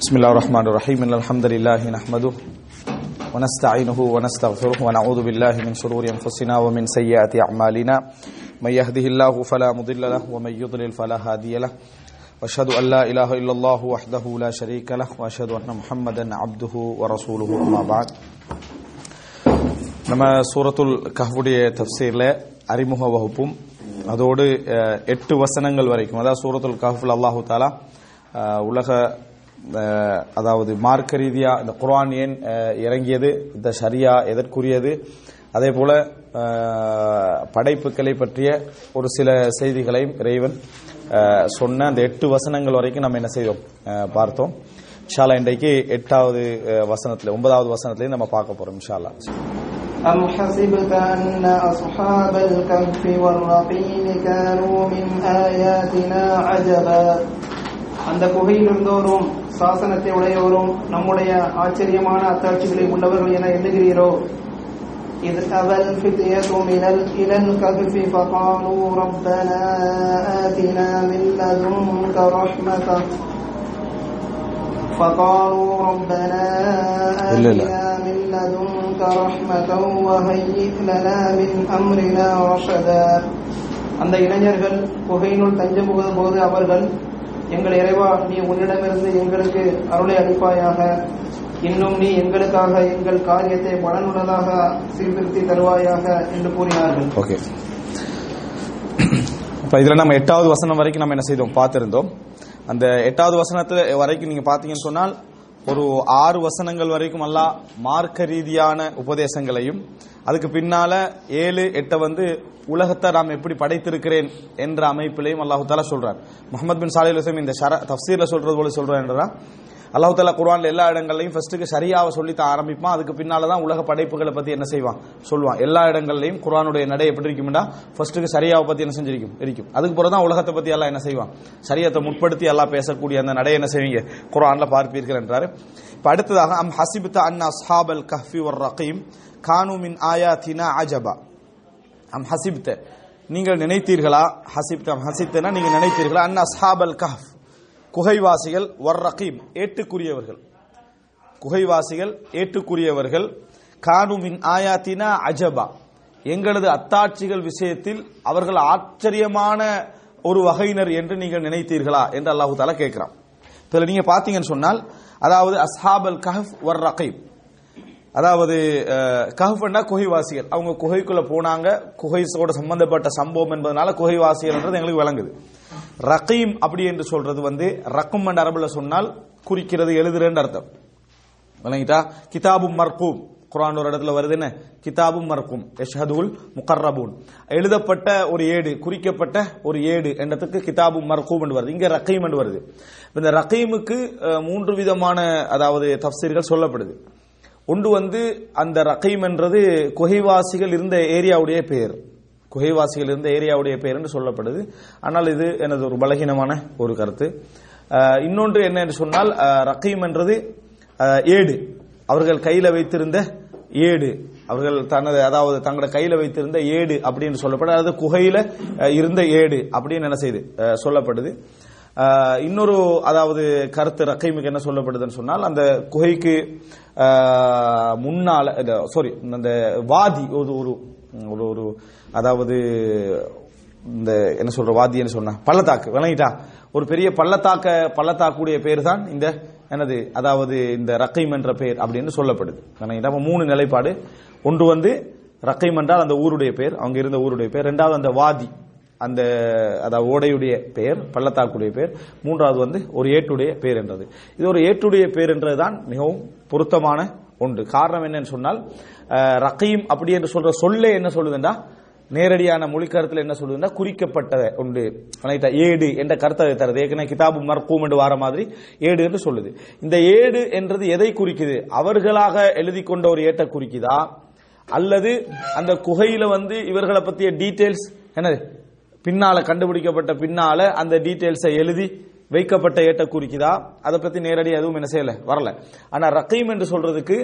بسم الله الرحمن الرحيم إن الحمد لله نحمده ونستعينه ونستغفره ونعوذ بالله من شرور أنفسنا ومن سيئات أعمالنا من يهده الله فلا مضل له ومن يضلل فلا هادي له واشهد أن لا إله إلا الله وحده لا شريك له وأشهد أن محمدا عبده ورسوله أما بعد نما நம்ம சூரத்துல் கஹ்வுடைய தப்சீரில் அறிமுக வகுப்பும் அதோடு எட்டு வசனங்கள் வரைக்கும் ماذا سورة الكهف அல்லாஹு تعالى உலக அதாவது மார்க்க ரீதியா இந்த குர்ஆன் ஏன் அஹ், இறங்கியது இந்த ஷரியா எதற்குரியது அதே போல அஹ், படைப்புகளை பற்றிய ஒரு சில செய்திகளையும் இறைவன் அஹ், சொன்ன அந்த எட்டு வசனங்கள் வரைக்கும் நம்ம என்ன செய்தோம் அஹ், பார்த்தோம் இன்ஷால்லா இன்றைக்கு எட்டாவது அஹ், வசனத்துல ஒன்பதாவது வசனத்திலையும் நம்ம பார்க்க போறோம் இன்ஷால்லா أم حسبت أن أصحاب الكهف والرقيم كانوا من آياتنا عجبا அந்த குகையில் இருந்தோரும் சாசனத்தை உடையோரும் நம்முடைய ஆச்சரியமான அத்தாட்சிகளை உள்ளவர்கள் என எண்ணுகிறீரோ إذ أبى الفتية من ال- إلى الكهف فقالوا ربنا آتنا من لدنك رحمة فقالوا ربنا إلا لا. آتنا من لدنك رحمة وهيئ لنا من أمرنا رشدا அந்த இளைஞர்கள் குகையினுள் தஞ்சம் புகுந்த போது அவர்கள் எங்கள் இறைவா நீ உன்னிடமிருந்து எங்களுக்கு அருளை அளிப்பாயாக. இன்னும் நீ எங்களுக்காக எங்கள் காரியத்தை பலனுள்ளதாக சீர்திருத்தி தருவாயாக என்று கூறினார்கள். ஓகே. இப்போ இதில் நம்ம எட்டாவது வசனம் வரைக்கும் நம்ம என்ன செய்தோம்? பார்த்திருந்தோம். அந்த எட்டாவது வசனத்துல வரைக்கும் நீங்க பார்த்தீங்கன்னு சொன்னால் ஒரு ஆறு வசனங்கள் வரைக்கும் அல்லாஹ் மார்க்க ரீதியான உபதேசங்களையும் அதுக்கு பின்னால ஏழு எட்டை வந்து உலகத்தை நாம் எப்படி படைத்திருக்கிறேன் என்ற அமைப்பிலையும் அல்லாஹு தாலா சொல்றார். முகமது பின் சாலி அலுவலம் இந்த ஷர தஃசீர்ல சொல்றது போல சொல்றார் என்றா அல்லாஹ் தாலா குர்ஆன்ல எல்லா இடங்கள்லையும் ஃபர்ஸ்ட்டுக்கு சரியாவை சொல்லி தான் ஆரம்பிப்பான். அதுக்கு பின்னால தான் உலக படைப்புகளை பத்தி என்ன செய்வான்? சொல்லுவான். எல்லா இடங்கள்லையும் குரானுடைய நடை எப்படி இருக்கும்டா? ஃபர்ஸ்ட்டுக்கு சரியாவை பத்தி என்ன செஞ்சிருக்கும் இருக்கும்? அதுக்கு பிறகு தான் உலகத்தை பத்தி எல்லாம் என்ன செய்வான்? சரியத்தை முற்படுத்தி எல்லாம் பேசக்கூடிய அந்த நடை என்ன செய்வீங்க? குரான்ல பார்ப்பீர்கள் என்றாரு. இப்ப அடுத்ததாக அம் ஹசிபுத்த அன் அஸ்ஹாபல் கஹ்ஃபி ஒரு ரகீம். கானு மின் ஆயாத்தினா அஜபா. அம் ஹசிப்த. நீங்கள் நினைத்தீர்களா? ஹசிப்த அம் நீங்கள் நினைத்தீர்களா? அன் அஸ்ஹாபல் கஹ்ஃப். குகைவாசிகள் வர் ரகீப் ஏட்டுக்குரியவர்கள். குகைவாசிகள் ஏட்டுக்குரியவர்கள். கானுமின் ஆயாத்தினா அஜபா. எங்களது அத்தாட்சிகள் விஷயத்தில் அவர்கள் ஆச்சரியமான ஒரு வகையினர் என்று நீங்கள் நினைத்தீர்களா? என்று அல்லாஹு தாலா கேட்கிறான். இதில் நீங்க பாத்தீங்கன்னு சொன்னால் அதாவது அஸ்ஹாபல் கஹஃப் வர் ரகீம். அதாவது கஹ்ஃபண்டா குகைவாசிகள். அவங்க குகைக்குள்ள போனாங்க. குகைசோட சம்பந்தப்பட்ட சம்பவம் என்பதனால குகைவாசிகள்ன்றது எங்களுக்கு விளங்குது. ரகீம் அப்படி என்று சொல்றது வந்து ரக்கும் என்ற அரபுல சொன்னால் குறிக்கிறது எழுதுறேன்னு அர்த்தம். விளங்கிட்டா? கிதாபும் மர்கூம். குரான் ஒரு இடத்துல வருது என்ன? கிதாபும் மர்க்கும் எஷ்ஹதுல் முகர்ரபூன். எழுதப்பட்ட ஒரு ஏடு குறிக்கப்பட்ட ஒரு ஏடு என்றதுக்கு கிதாபும் மர்கூம் என்று வருது. இங்க ரகீம் என்று வருது. இந்த ரகீமுக்கு மூன்று விதமான அதாவது தஃப்சீர்கள் சொல்லப்படுது. ஒன்று வந்து அந்த ரகைம் என்றது குகைவாசிகள் இருந்த ஏரியாவுடைய பெயர் குகைவாசிகள் இருந்த ஏரியாவுடைய பெயர் என்று சொல்லப்படுது. ஆனால் இது எனது ஒரு பலகீனமான ஒரு கருத்து. இன்னொன்று என்ன என்று சொன்னால் அஹ், ரகீம் என்றது ஏடு. அவர்கள் கையில் வைத்திருந்த ஏடு. அவர்கள் தனது அதாவது தங்களோட கையில வைத்திருந்த ஏடு அப்படின்னு சொல்லப்படுது அதாவது குகையில இருந்த ஏடு அப்படின்னு என்ன செய்து சொல்லப்படுது. இன்னொரு அதாவது கருத்து ரக்கைமுக்கு என்ன சொல்லப்படுதுன்னு சொன்னால் அந்த குகைக்கு முன்னால சாரி அந்த வாதி ஒரு ஒரு ஒரு ஒரு அதாவது இந்த என்ன சொல்ற வாதின்னு சொன்னா பள்ளத்தாக்கு விளங்கிட்டா? ஒரு பெரிய பள்ளத்தாக்க பள்ளத்தாக்குடைய பேர் தான் இந்த என்னது அதாவது இந்த ரக்கைம் என்ற பெயர் அப்படின்னு சொல்லப்படுது. விளங்கிட்டா? அப்ப மூணு நிலைப்பாடு. ஒன்று வந்து ரக்கைம் என்றால் அந்த ஊருடைய பேர் அவங்க இருந்த ஊருடைய பேர். ரெண்டாவது அந்த வாதி. அந்த அதாவது ஓடையுடைய பெயர் பள்ளத்தாக்குடைய பெயர். மூன்றாவது வந்து ஒரு ஏட்டுடைய பேர் என்றது. இது ஒரு ஏட்டுடைய பேர் என்றதுதான் மிகவும் பொருத்தமான ஒன்று. காரணம் என்னன்னு சொன்னால் ரக்கையும் ரகீம் அப்படி என்று சொல்ற சொல்லே என்ன சொல்லுதுண்டா? நேரடியான மொழிக்கருத்துல என்ன சொல்லுதுன்னா குறிக்கப்பட்ட உண்டு ஏடு என்ற கருத்தை தருது. ஏற்கனவே கிதாபு மர்க்கூம் என்று வார மாதிரி ஏடு என்று சொல்லுது. இந்த ஏடு என்றது எதை குறிக்குது? அவர்களாக எழுதி கொண்ட ஒரு ஏட்டை குறிக்குதா? அல்லது அந்த குகையில வந்து இவர்களை பத்திய டீட்டெயில்ஸ் என்னது? பின்னால கண்டுபிடிக்கப்பட்ட பின்னால அந்த டீட்டெயில்ஸை எழுதி வைக்கப்பட்ட ஏட்டை குறிக்குதா அதை பத்தி நேரடி எதுவும் என்ன செய்யல வரல. ஆனா ரக்கீம் என்று சொல்றதுக்கு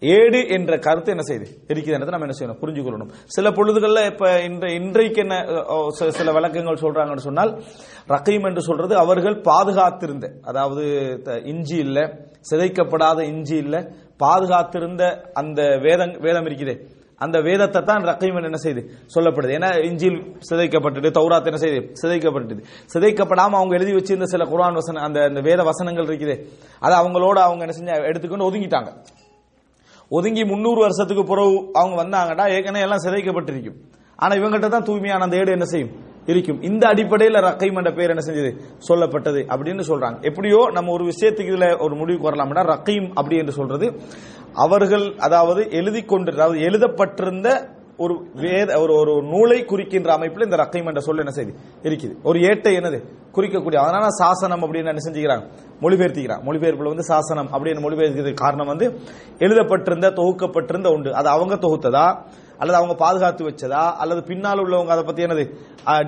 ஏடு என்ற கருத்து என்ன செய்யுது? இருக்குதுன்றதை நம்ம என்ன செய்யணும்? புரிஞ்சுக்கொள்ளணும். சில பொழுதுகள்ல இப்ப இன்றை இன்றைக்கு என்ன சில- சில விளக்கங்கள் சொல்றாங்கன்னு சொன்னால் ரக்கீம் என்று சொல்றது அவர்கள் பாதுகாத்திருந்த அதாவது த- இஞ்சி இல்லை சிதைக்கப்படாத இஞ்சி இல்லை பாதுகாத்திருந்த அந்த வேதம் வேதம் இருக்குதே அந்த வேதத்தை தான் ரக்கீம் என்ன செய்யுது சொல்லப்படுது. ஏன்னா இஞ்சில் சிதைக்கப்பட்டது தௌராத் என்ன செய்யுது சிதைக்கப்பட்டது. சிதைக்கப்படாமல் அவங்க எழுதி வச்சிருந்த சில குரான் வசன அந்த அந்த வேத வசனங்கள் இருக்குது. அதை அவங்களோட அவங்க என்ன செஞ்ச எடுத்துக்கொண்டு ஒதுங்கிட்டாங்க. ஒதுங்கி முந்நூறு வருஷத்துக்கு பிறகு அவங்க வந்தாங்கன்னா ஏற்கனவே எல்லாம் சிதைக்கப்பட்டிருக்கும். ஆனால் இவங்ககிட்ட தான் தூய்மையான அந்த ஏடு என்ன செய்யும்? இருக்கும். இந்த அடிப்படையில் ரக்கைம் என்ற பேர் என்ன செஞ்சது? சொல்லப்பட்டது அப்படின்னு சொல்றாங்க. எப்படியோ நம்ம ஒரு விஷயத்துக்கு இதுல ஒரு முடிவுக்கு வரலாம்னா ரக்கைம் அப்படி என்று சொல்றது. அவர்கள் அதாவது எழுதி கொண்டு அதாவது எழுதப்பட்டிருந்த ஒரு வேத ஒரு ஒரு நூலை குறிக்கின்ற அமைப்பில் இந்த ரக்கைம் என்ற சொல் என்ன செய்து? இருக்குது. ஒரு ஏட்டை என்னது? குறிக்கக்கூடிய அதனால சாசனம் அப்படின்னு என்ன செஞ்சுக்கிறாங்க? மொழிபெயர்த்திக்கிறாங்க. மொழிபெயர்ப்புல வந்து சாசனம் அப்படின்னு மொழிபெயர்க்கிறதுக்கு காரணம் வந்து எழுதப்பட்டிருந்த தொகுக்கப்பட்டிருந்த உண்டு. அது அவங்க தொகுத்ததா? அல்லது அவங்க பாதுகாத்து வச்சதா? அல்லது பின்னால் உள்ளவங்க அதை பத்தி என்னது?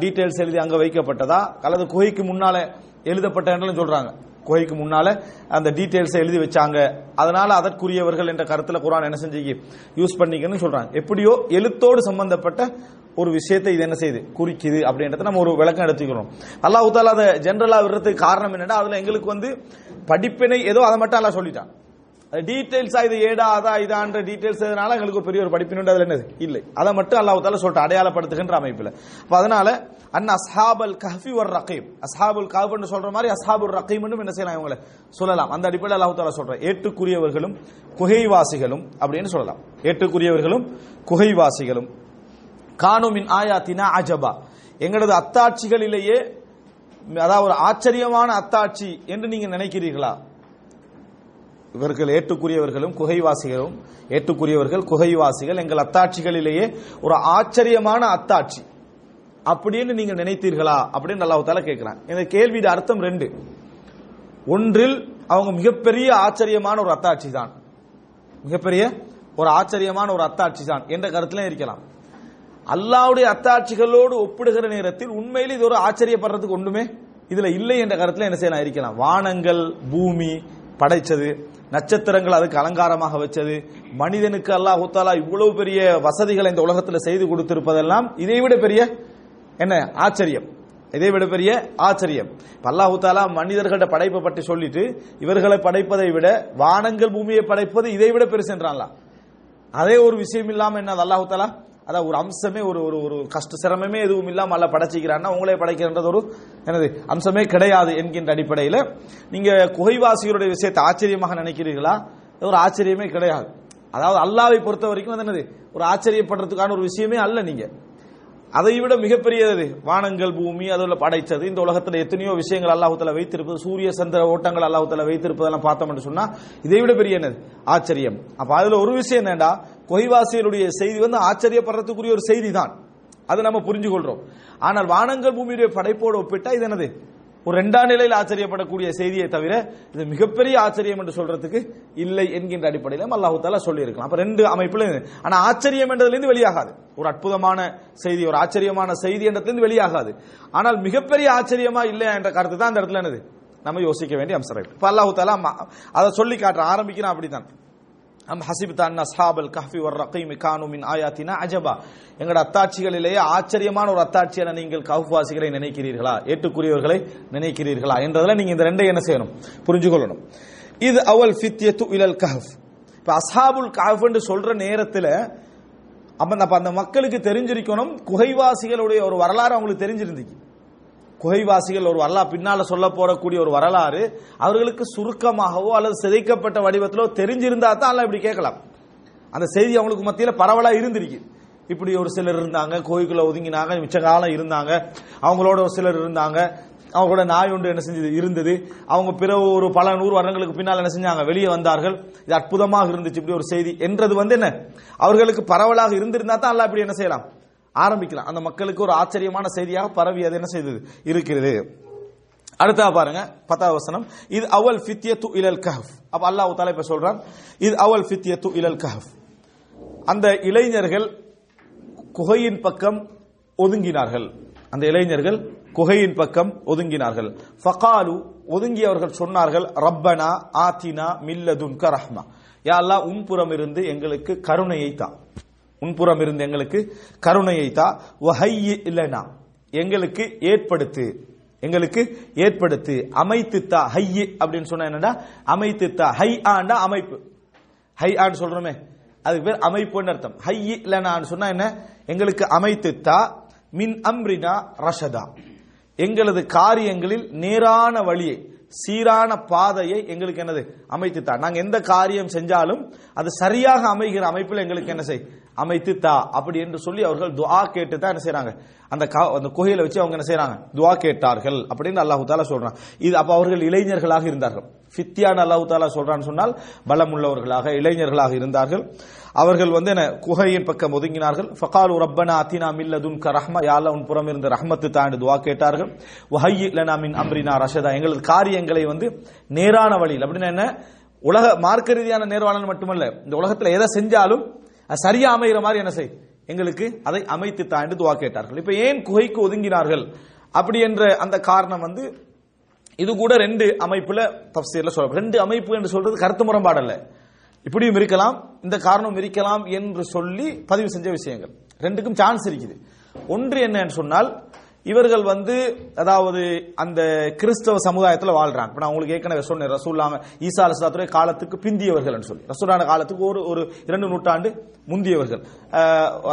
டீட்டெயில்ஸ் எழுதி அங்க வைக்கப்பட்டதா? அல்லது குகைக்கு முன்னால எழுதப்பட்ட சொல்றாங்க. குகைக்கு முன்னால அந்த டீட்டெயில்ஸை எழுதி வச்சாங்க. அதனால அதற்குரியவர்கள் என்ற கருத்துல குரான் என்ன செஞ்சு? யூஸ் பண்ணிக்கன்னு சொல்றாங்க. எப்படியோ எழுத்தோடு சம்பந்தப்பட்ட ஒரு விஷயத்தை இது என்ன செய்யுது? குறிக்குது அப்படின்றத நம்ம ஒரு விளக்கம் எடுத்துக்கிறோம். அல்லாஹ் தாலா அதை ஜென்ரலா விடுறதுக்கு காரணம் என்னன்னா அதுல எங்களுக்கு வந்து படிப்பினை ஏதோ அதை மட்டும் அல்லாஹ் சொல்லிட்டான். டீடைல்ஸ் இது ஏடா அதா இதான்ற டீடைல்ஸ் எதனால எங்களுக்கு ஒரு பெரிய ஒரு படிப்பினுண்டு அதுல என்னது இல்லை. அதை மட்டும் அல்லாஹ் தால சொல்லிட்டு அடையாளப்படுத்துகின்ற அமைப்பில். அப்ப அதனால அன் அஸ்ஹாபல் கஹ்ஃபி ஒரு ரகீம். அஸ்ஹாபுல் கஹ்ஃப்னு சொல்ற மாதிரி அஸ்ஹாபுல் ரகீம்னு என்ன செய்யலாம் இவங்களை சொல்லலாம். அந்த அடிப்படையில் அல்லாஹ் தால சொல்றேன் ஏட்டுக்குரியவர்களும் குகைவாசிகளும் அப்படின்னு சொல்லலாம். ஏட்டுக்குரியவர்களும் குகைவாசிகளும். காணுமின் ஆயாத்தினா அஜபா. எங்களது அத்தாட்சிகளிலேயே அதாவது ஒரு ஆச்சரியமான அத்தாட்சி என்று நீங்க நினைக்கிறீர்களா? இவர்கள் ஏற்றுக்குரியவர்களும் குகைவாசிகளும் ஏற்றுக்குரியவர்கள் குகைவாசிகள் எங்கள் அத்தாட்சிகளிலேயே ஒரு ஆச்சரியமான அத்தாட்சி. அப்படின்னு நீங்க நினைத்தீர்களா? அப்படின்னு நல்லா தால கேட்கிறான். இந்த கேள்வியோட அர்த்தம் ரெண்டு. ஒன்றில் அவங்க மிகப்பெரிய ஆச்சரியமான ஒரு அத்தாட்சி தான். மிகப்பெரிய ஒரு ஆச்சரியமான ஒரு அத்தாட்சி தான் என்ற கருத்துல இருக்கலாம். அல்லாவுடைய அத்தாட்சிகளோடு ஒப்பிடுகிற நேரத்தில் உண்மையில் இது ஒரு ஆச்சரியப்படுறதுக்கு ஒன்றுமே இதுல இல்லை என்ற கருத்துல என்ன செய்யலாம்? இருக்கலாம். வானங்கள் பூமி படைச்சது நட்சத்திரங்கள் அதுக்கு அலங்காரமாக வச்சது. மனிதனுக்கு அல்லாஹ் தாலா இவ்வளவு பெரிய வசதிகளை இந்த உலகத்தில் செய்து கொடுத்திருப்பதெல்லாம் இதை விட பெரிய என்ன? ஆச்சரியம். இதை விட பெரிய ஆச்சரியம். அல்லாஹு தாலா மனிதர்கள படைப்பை பற்றி சொல்லிட்டு இவர்களை படைப்பதை விட வானங்கள் பூமியை படைப்பது இதை விட பெருசு அதே ஒரு விஷயம் இல்லாம என்ன அல்லாஹு தாலா அதான் ஒரு அம்சமே ஒரு ஒரு ஒரு கஷ்ட சிரமமே எதுவும் இல்லாமல் அல்ல படைச்சிக்கிறான்னா உங்களே படைக்கிறன்றது ஒரு என்னது அம்சமே கிடையாது என்கின்ற அடிப்படையில். நீங்கள் குகைவாசிகளுடைய விஷயத்தை ஆச்சரியமாக நினைக்கிறீர்களா? ஒரு ஆச்சரியமே கிடையாது. அதாவது அல்லாவை பொறுத்த வரைக்கும் அது என்னது? ஒரு ஆச்சரியப்படுறதுக்கான ஒரு விஷயமே அல்ல நீங்கள் அதை விட மிகப்பெரியது. வானங்கள் பூமி அதில் படைச்சது இந்த உலகத்தில் எத்தனையோ விஷயங்கள் அல்லாஹுல வைத்திருப்பது. சூரிய சந்திர ஓட்டங்கள் அல்லாஹுல வைத்திருப்பதெல்லாம் பார்த்தோம் என்று சொன்னா இதை விட பெரிய என்னது? ஆச்சரியம். அப்ப அதுல ஒரு விஷயம் என்னடா? கொய்வாசியருடைய செய்தி வந்து ஆச்சரியப்படுறதுக்குரிய ஒரு செய்தி தான் அதை நம்ம புரிஞ்சு கொள்றோம் ஆனால் வானங்கள் பூமியுடைய படைப்போடு ஒப்பிட்டா இது என்னது? ஒரு ரெண்டாம் நிலையில் ஆச்சரியப்படக்கூடிய செய்தியை தவிர இது மிகப்பெரிய ஆச்சரியம் என்று சொல்றதுக்கு இல்லை என்கின்ற அடிப்படையில் அல்லாஹு தாலா சொல்லி இருக்கலாம் அப்ப ரெண்டு அமைப்புல ஆனா ஆச்சரியம் என்றதுலேருந்து வெளியாகாது. ஒரு அற்புதமான செய்தி ஒரு ஆச்சரியமான செய்தி என்றதுலேருந்து வெளியாகாது. ஆனால் மிகப்பெரிய ஆச்சரியமா இல்லையா என்ற கருத்து தான் அந்த இடத்துல என்னது? நம்ம யோசிக்க வேண்டிய அம்சம் ரைட் இப்ப அல்லாஹு தாலா ம- அதை சொல்லி காட்டுற ஆரம்பிக்கிறான் அப்படித்தான். அம் ஹசிப்தா அண்ணா சாபல் கஹ்ஃபி வர் ரகீம் கானு மின் ஆயாத்தினா அஜபா எங்கட அத்தாட்சிகளிலேயே ஆச்சரியமான ஒரு அத்தாட்சியான நீங்கள் கஹ்வாசிகளை நினைக்கிறீர்களா? ஏற்றுக்குரியவர்களை நினைக்கிறீர்களா? என்றதில் நீங்கள் இந்த ரெண்டை என்ன செய்யணும்? புரிஞ்சு கொள்ளணும் இது அவல் ஃபித்யத்து இலல் கஹஃப். இப்போ அஸ்ஹாபுல் கஹஃப் என்று நேரத்தில் அப்போ அப்ப அந்த மக்களுக்கு தெரிஞ்சிருக்கணும் குகைவாசிகளுடைய ஒரு வரலாறு அவங்களுக்கு தெரிஞ்சிருந்துச்சு குகைவாசிகள் ஒரு வரலா பின்னால சொல்ல போறக்கூடிய ஒரு வரலாறு அவர்களுக்கு சுருக்கமாகவோ அல்லது சிதைக்கப்பட்ட வடிவத்திலோ தெரிஞ்சிருந்தா தான் அல்ல இப்படி கேட்கலாம். அந்த செய்தி அவங்களுக்கு மத்தியில பரவலா இருந்திருக்கு. இப்படி ஒரு சிலர் இருந்தாங்க கோயிலுக்குள்ள ஒதுங்கினாங்க மிச்ச காலம் இருந்தாங்க அவங்களோட ஒரு சிலர் இருந்தாங்க அவங்களோட நாய் ஒன்று என்ன செஞ்சது இருந்தது. அவங்க பிற ஒரு பல நூறு வருடங்களுக்கு பின்னால் என்ன செஞ்சாங்க வெளியே வந்தார்கள். இது அற்புதமாக இருந்துச்சு இப்படி ஒரு செய்தி. என்றது வந்து என்ன? அவர்களுக்கு பரவலாக இருந்திருந்தா தான் அல்ல இப்படி என்ன செய்யலாம்? ஆரம்பிக்கலாம். அந்த மக்களுக்கு ஒரு ஆச்சரியமான செய்தியாக பரவி அது என்ன செய்தது? இருக்கிறது. அடுத்தா பாருங்க பத்தாவது வசனம். இது அவல் ஃபித்யத்து இலல் கஹஃப். அப்ப அல்லாஹ் தஆலா இப்ப சொல்றான் இது அவல் ஃபித்யத்து இலல் கஹஃப். அந்த இளைஞர்கள் குகையின் பக்கம் ஒதுங்கினார்கள். அந்த இளைஞர்கள் குகையின் பக்கம் ஒதுங்கினார்கள். ஃபகாலு ஒதுங்கியவர்கள் சொன்னார்கள் ரப்பனா ஆத்தினா மில்லதுன்க ரஹ்மா. யா அல்லாஹ் உன்புறம் இருந்து எங்களுக்கு கருணையை தான் உன்புறம் இருந்து எங்களுக்கு கருணையை தா. வஹையி இல்லனா. எங்களுக்கு ஏற்படுத்து. எங்களுக்கு ஏற்படுத்து. அமைத்து தா. ஹையி அப்படின்னு சொன்னா என்னடா அமைத்து தா. ஹை ஆண்டா அமைப்பு. ஹை ஆன்னு சொல்றோமே. அதுக்கு பேர் அமைப்புன்னு அர்த்தம். ஹை இல்லனான்னு சொன்னா என்ன? எங்களுக்கு அமைத்து தா. மின் அம்ரினா ரஷதா. எங்களது காரியங்களில் நேரான வழியை. சீரான பாதையை எங்களுக்கு என்னது? அமைத்து தா நாங்க எந்த காரியம் செஞ்சாலும் அது சரியாக அமைகிற அமைப்பில் எங்களுக்கு என்ன செய்? அமைத்து தா அப்படி என்று சொல்லி அவர்கள் துவா கேட்டு தான் என்ன செய்யறாங்க அந்த கா- அந்த குகையில வச்சு அவங்க என்ன செய்யறாங்க துவா கேட்டார்கள். அப்படின்னு அல்லாஹு தாலா சொல்றான். இது அப்ப அவர்கள் இளைஞர்களாக இருந்தார்கள். ஃபித்தியான் அல்லாஹு தாலா சொல்றான்னு சொன்னால் பலம் உள்ளவர்களாக இளைஞர்களாக இருந்தார்கள். அவர்கள் வந்து என்ன குகையின் பக்கம் ஒதுங்கினார்கள். ஃபகாலு ரப்பனா அத்தினா மில்லதுன் ரஹ்மா யால உன் புறம் இருந்த ரஹ்மத்து தாண்டு துவா கேட்டார்கள். வஹையி லனா மின் அம்ரினா ரஷதா எங்களது காரியங்களை வந்து நேரான வழியில் அப்படின்னா என்ன உலக மார்க்க ரீதியான நேர்வாளன் மட்டுமல்ல இந்த உலகத்தில் எதை செஞ்சாலும் அது சரியா அமைகிற மாதிரி என்ன செய் எங்களுக்கு அதை அமைத்து தாண்டு துவா கேட்டார்கள். இப்ப ஏன் குகைக்கு ஒதுங்கினார்கள்? அப்படி என்ற அந்த காரணம் வந்து இது கூட ரெண்டு அமைப்புல தப்சீர்ல சொல்ல ரெண்டு அமைப்பு என்று சொல்றது கருத்து முரண்பாடல்ல. இப்படியும் இருக்கலாம் இந்த காரணம் இருக்கலாம் என்று சொல்லி பதிவு செஞ்ச விஷயங்கள். ரெண்டுக்கும் சான்ஸ் இருக்குது. ஒன்று என்னன்னு சொன்னால் இவர்கள் வந்து அதாவது அந்த கிறிஸ்தவ சமுதாயத்தில் வாழ்றாங்க. இப்போ நான் உங்களுக்கு ஏற்கனவே சொன்னேன் ரசூல்லாம ஈசா அலிஸ்லாத்துடைய காலத்துக்கு பிந்தியவர்கள் சொல்லி. ரசூலான காலத்துக்கு ஒரு ஒரு இரண்டு நூற்றாண்டு முந்தியவர்கள்.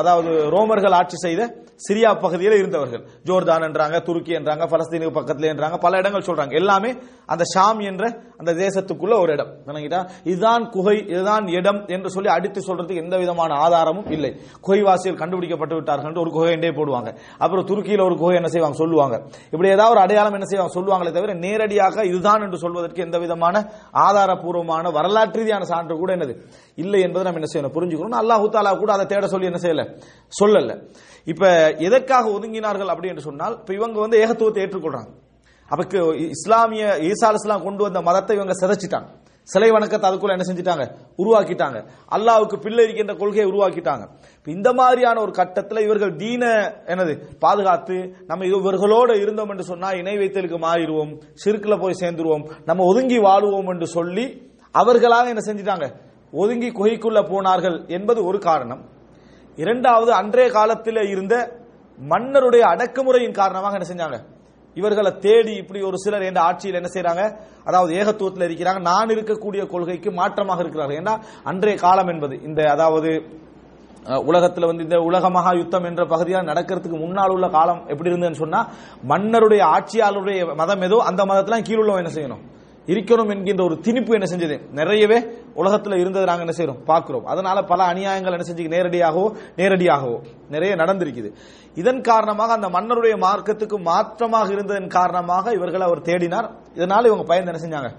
அதாவது ரோமர்கள் ஆட்சி செய்த சிரியா பகுதியில் இருந்தவர்கள். ஜோர்தான் என்றாங்க துருக்கி என்றாங்க பலஸ்தீனுக்கு பக்கத்துல என்றாங்க பல இடங்கள் சொல்றாங்க. எல்லாமே அந்த ஷாம் என்ற அந்த தேசத்துக்குள்ள ஒரு இடம். விளங்கிட்டா? இதுதான் குகை இதுதான் இடம் என்று சொல்லி அடித்து சொல்றதுக்கு எந்த விதமான ஆதாரமும் இல்லை. குகைவாசியில் கண்டுபிடிக்கப்பட்டு விட்டார்கள் ஒரு குகை என்றே போடுவாங்க. அப்புறம் துருக்கியில் ஒரு குகை என்ன செய்வாங்க? சொல்லுவாங்க. இப்படி ஏதாவது ஒரு அடையாளம் என்ன செய்வாங்க? சொல்லுவாங்களே தவிர நேரடியாக இதுதான் என்று சொல்வதற்கு எந்த விதமான ஆதாரபூர்வமான வரலாற்று ரீதியான சான்று கூட என்னது? இல்லை என்பதை நம்ம என்ன செய்யணும்? புரிஞ்சுக்கணும். அல்லாஹு தாலா கூட அதை தேட சொல்லி என்ன செய்யல? சொல்லல. இப்ப எதற்காக ஒதுங்கினார்கள் அப்படி என்று சொன்னால் இப்ப இவங்க வந்து ஏகத்துவத்தை ஏற்றுக்கொள்றாங்க. அப்ப இஸ்லாமிய ஈசா இஸ்லாம் கொண்டு வந்த மதத்தை இவங்க சிதைச்சிட்டாங்க. சிலை வணக்கத்தை அதுக்குள்ள என்ன செஞ்சிட்டாங்க? உருவாக்கிட்டாங்க. அல்லாவுக்கு பிள்ளை இருக்கின்ற கொள்கையை உருவாக்கிட்டாங்க. இந்த மாதிரியான ஒரு கட்டத்தில் இவர்கள் தீன என்னது பாதுகாத்து நம்ம இவர்களோடு இருந்தோம் என்று சொன்னா இணை வைத்தலுக்கு மாறிடுவோம் சிறுக்கில் போய் சேர்ந்துருவோம் நம்ம ஒதுங்கி வாழுவோம் என்று சொல்லி அவர்களாக என்ன செஞ்சிட்டாங்க? ஒதுங்கி குகைக்குள்ள போனார்கள் என்பது ஒரு காரணம். இரண்டாவது அன்றைய காலத்தில் இருந்த மன்னருடைய அடக்குமுறையின் காரணமாக என்ன செஞ்சாங்க? இவர்களை தேடி இப்படி ஒரு சிலர் என்ற ஆட்சியில் என்ன செய்யறாங்க அதாவது ஏகத்துவத்தில் இருக்கிறாங்க. நான் இருக்கக்கூடிய கொள்கைக்கு மாற்றமாக இருக்கிறார்கள். ஏன்னா அன்றைய காலம் என்பது இந்த அதாவது உலகத்துல வந்து இந்த உலக மகா யுத்தம் என்ற பகுதியாக நடக்கிறதுக்கு முன்னால் உள்ள காலம் எப்படி இருந்ததுன்னு சொன்னா மன்னருடைய ஆட்சியாளருடைய மதம் ஏதோ அந்த மதத்தெல்லாம் கீழுள்ளவன் என்ன செய்யணும்? இருக்கணும் என்கின்ற ஒரு திணிப்பு என்ன செஞ்சது நிறையவே உலகத்துல இருந்தது நாங்க என்ன செய்றோம் பார்க்கிறோம் அதனால பல அநியாயங்கள் என்ன செஞ்சு நேரடியாகவோ நேரடியாகவோ நிறைய நடந்திருக்குது இதன் காரணமாக அந்த மன்னருடைய மார்க்கத்துக்கு மாற்றமாக இருந்ததன் காரணமாக இவர்கள் அவர் தேடினார் இதனால இவங்க பயந்து என்ன செஞ்சாங்க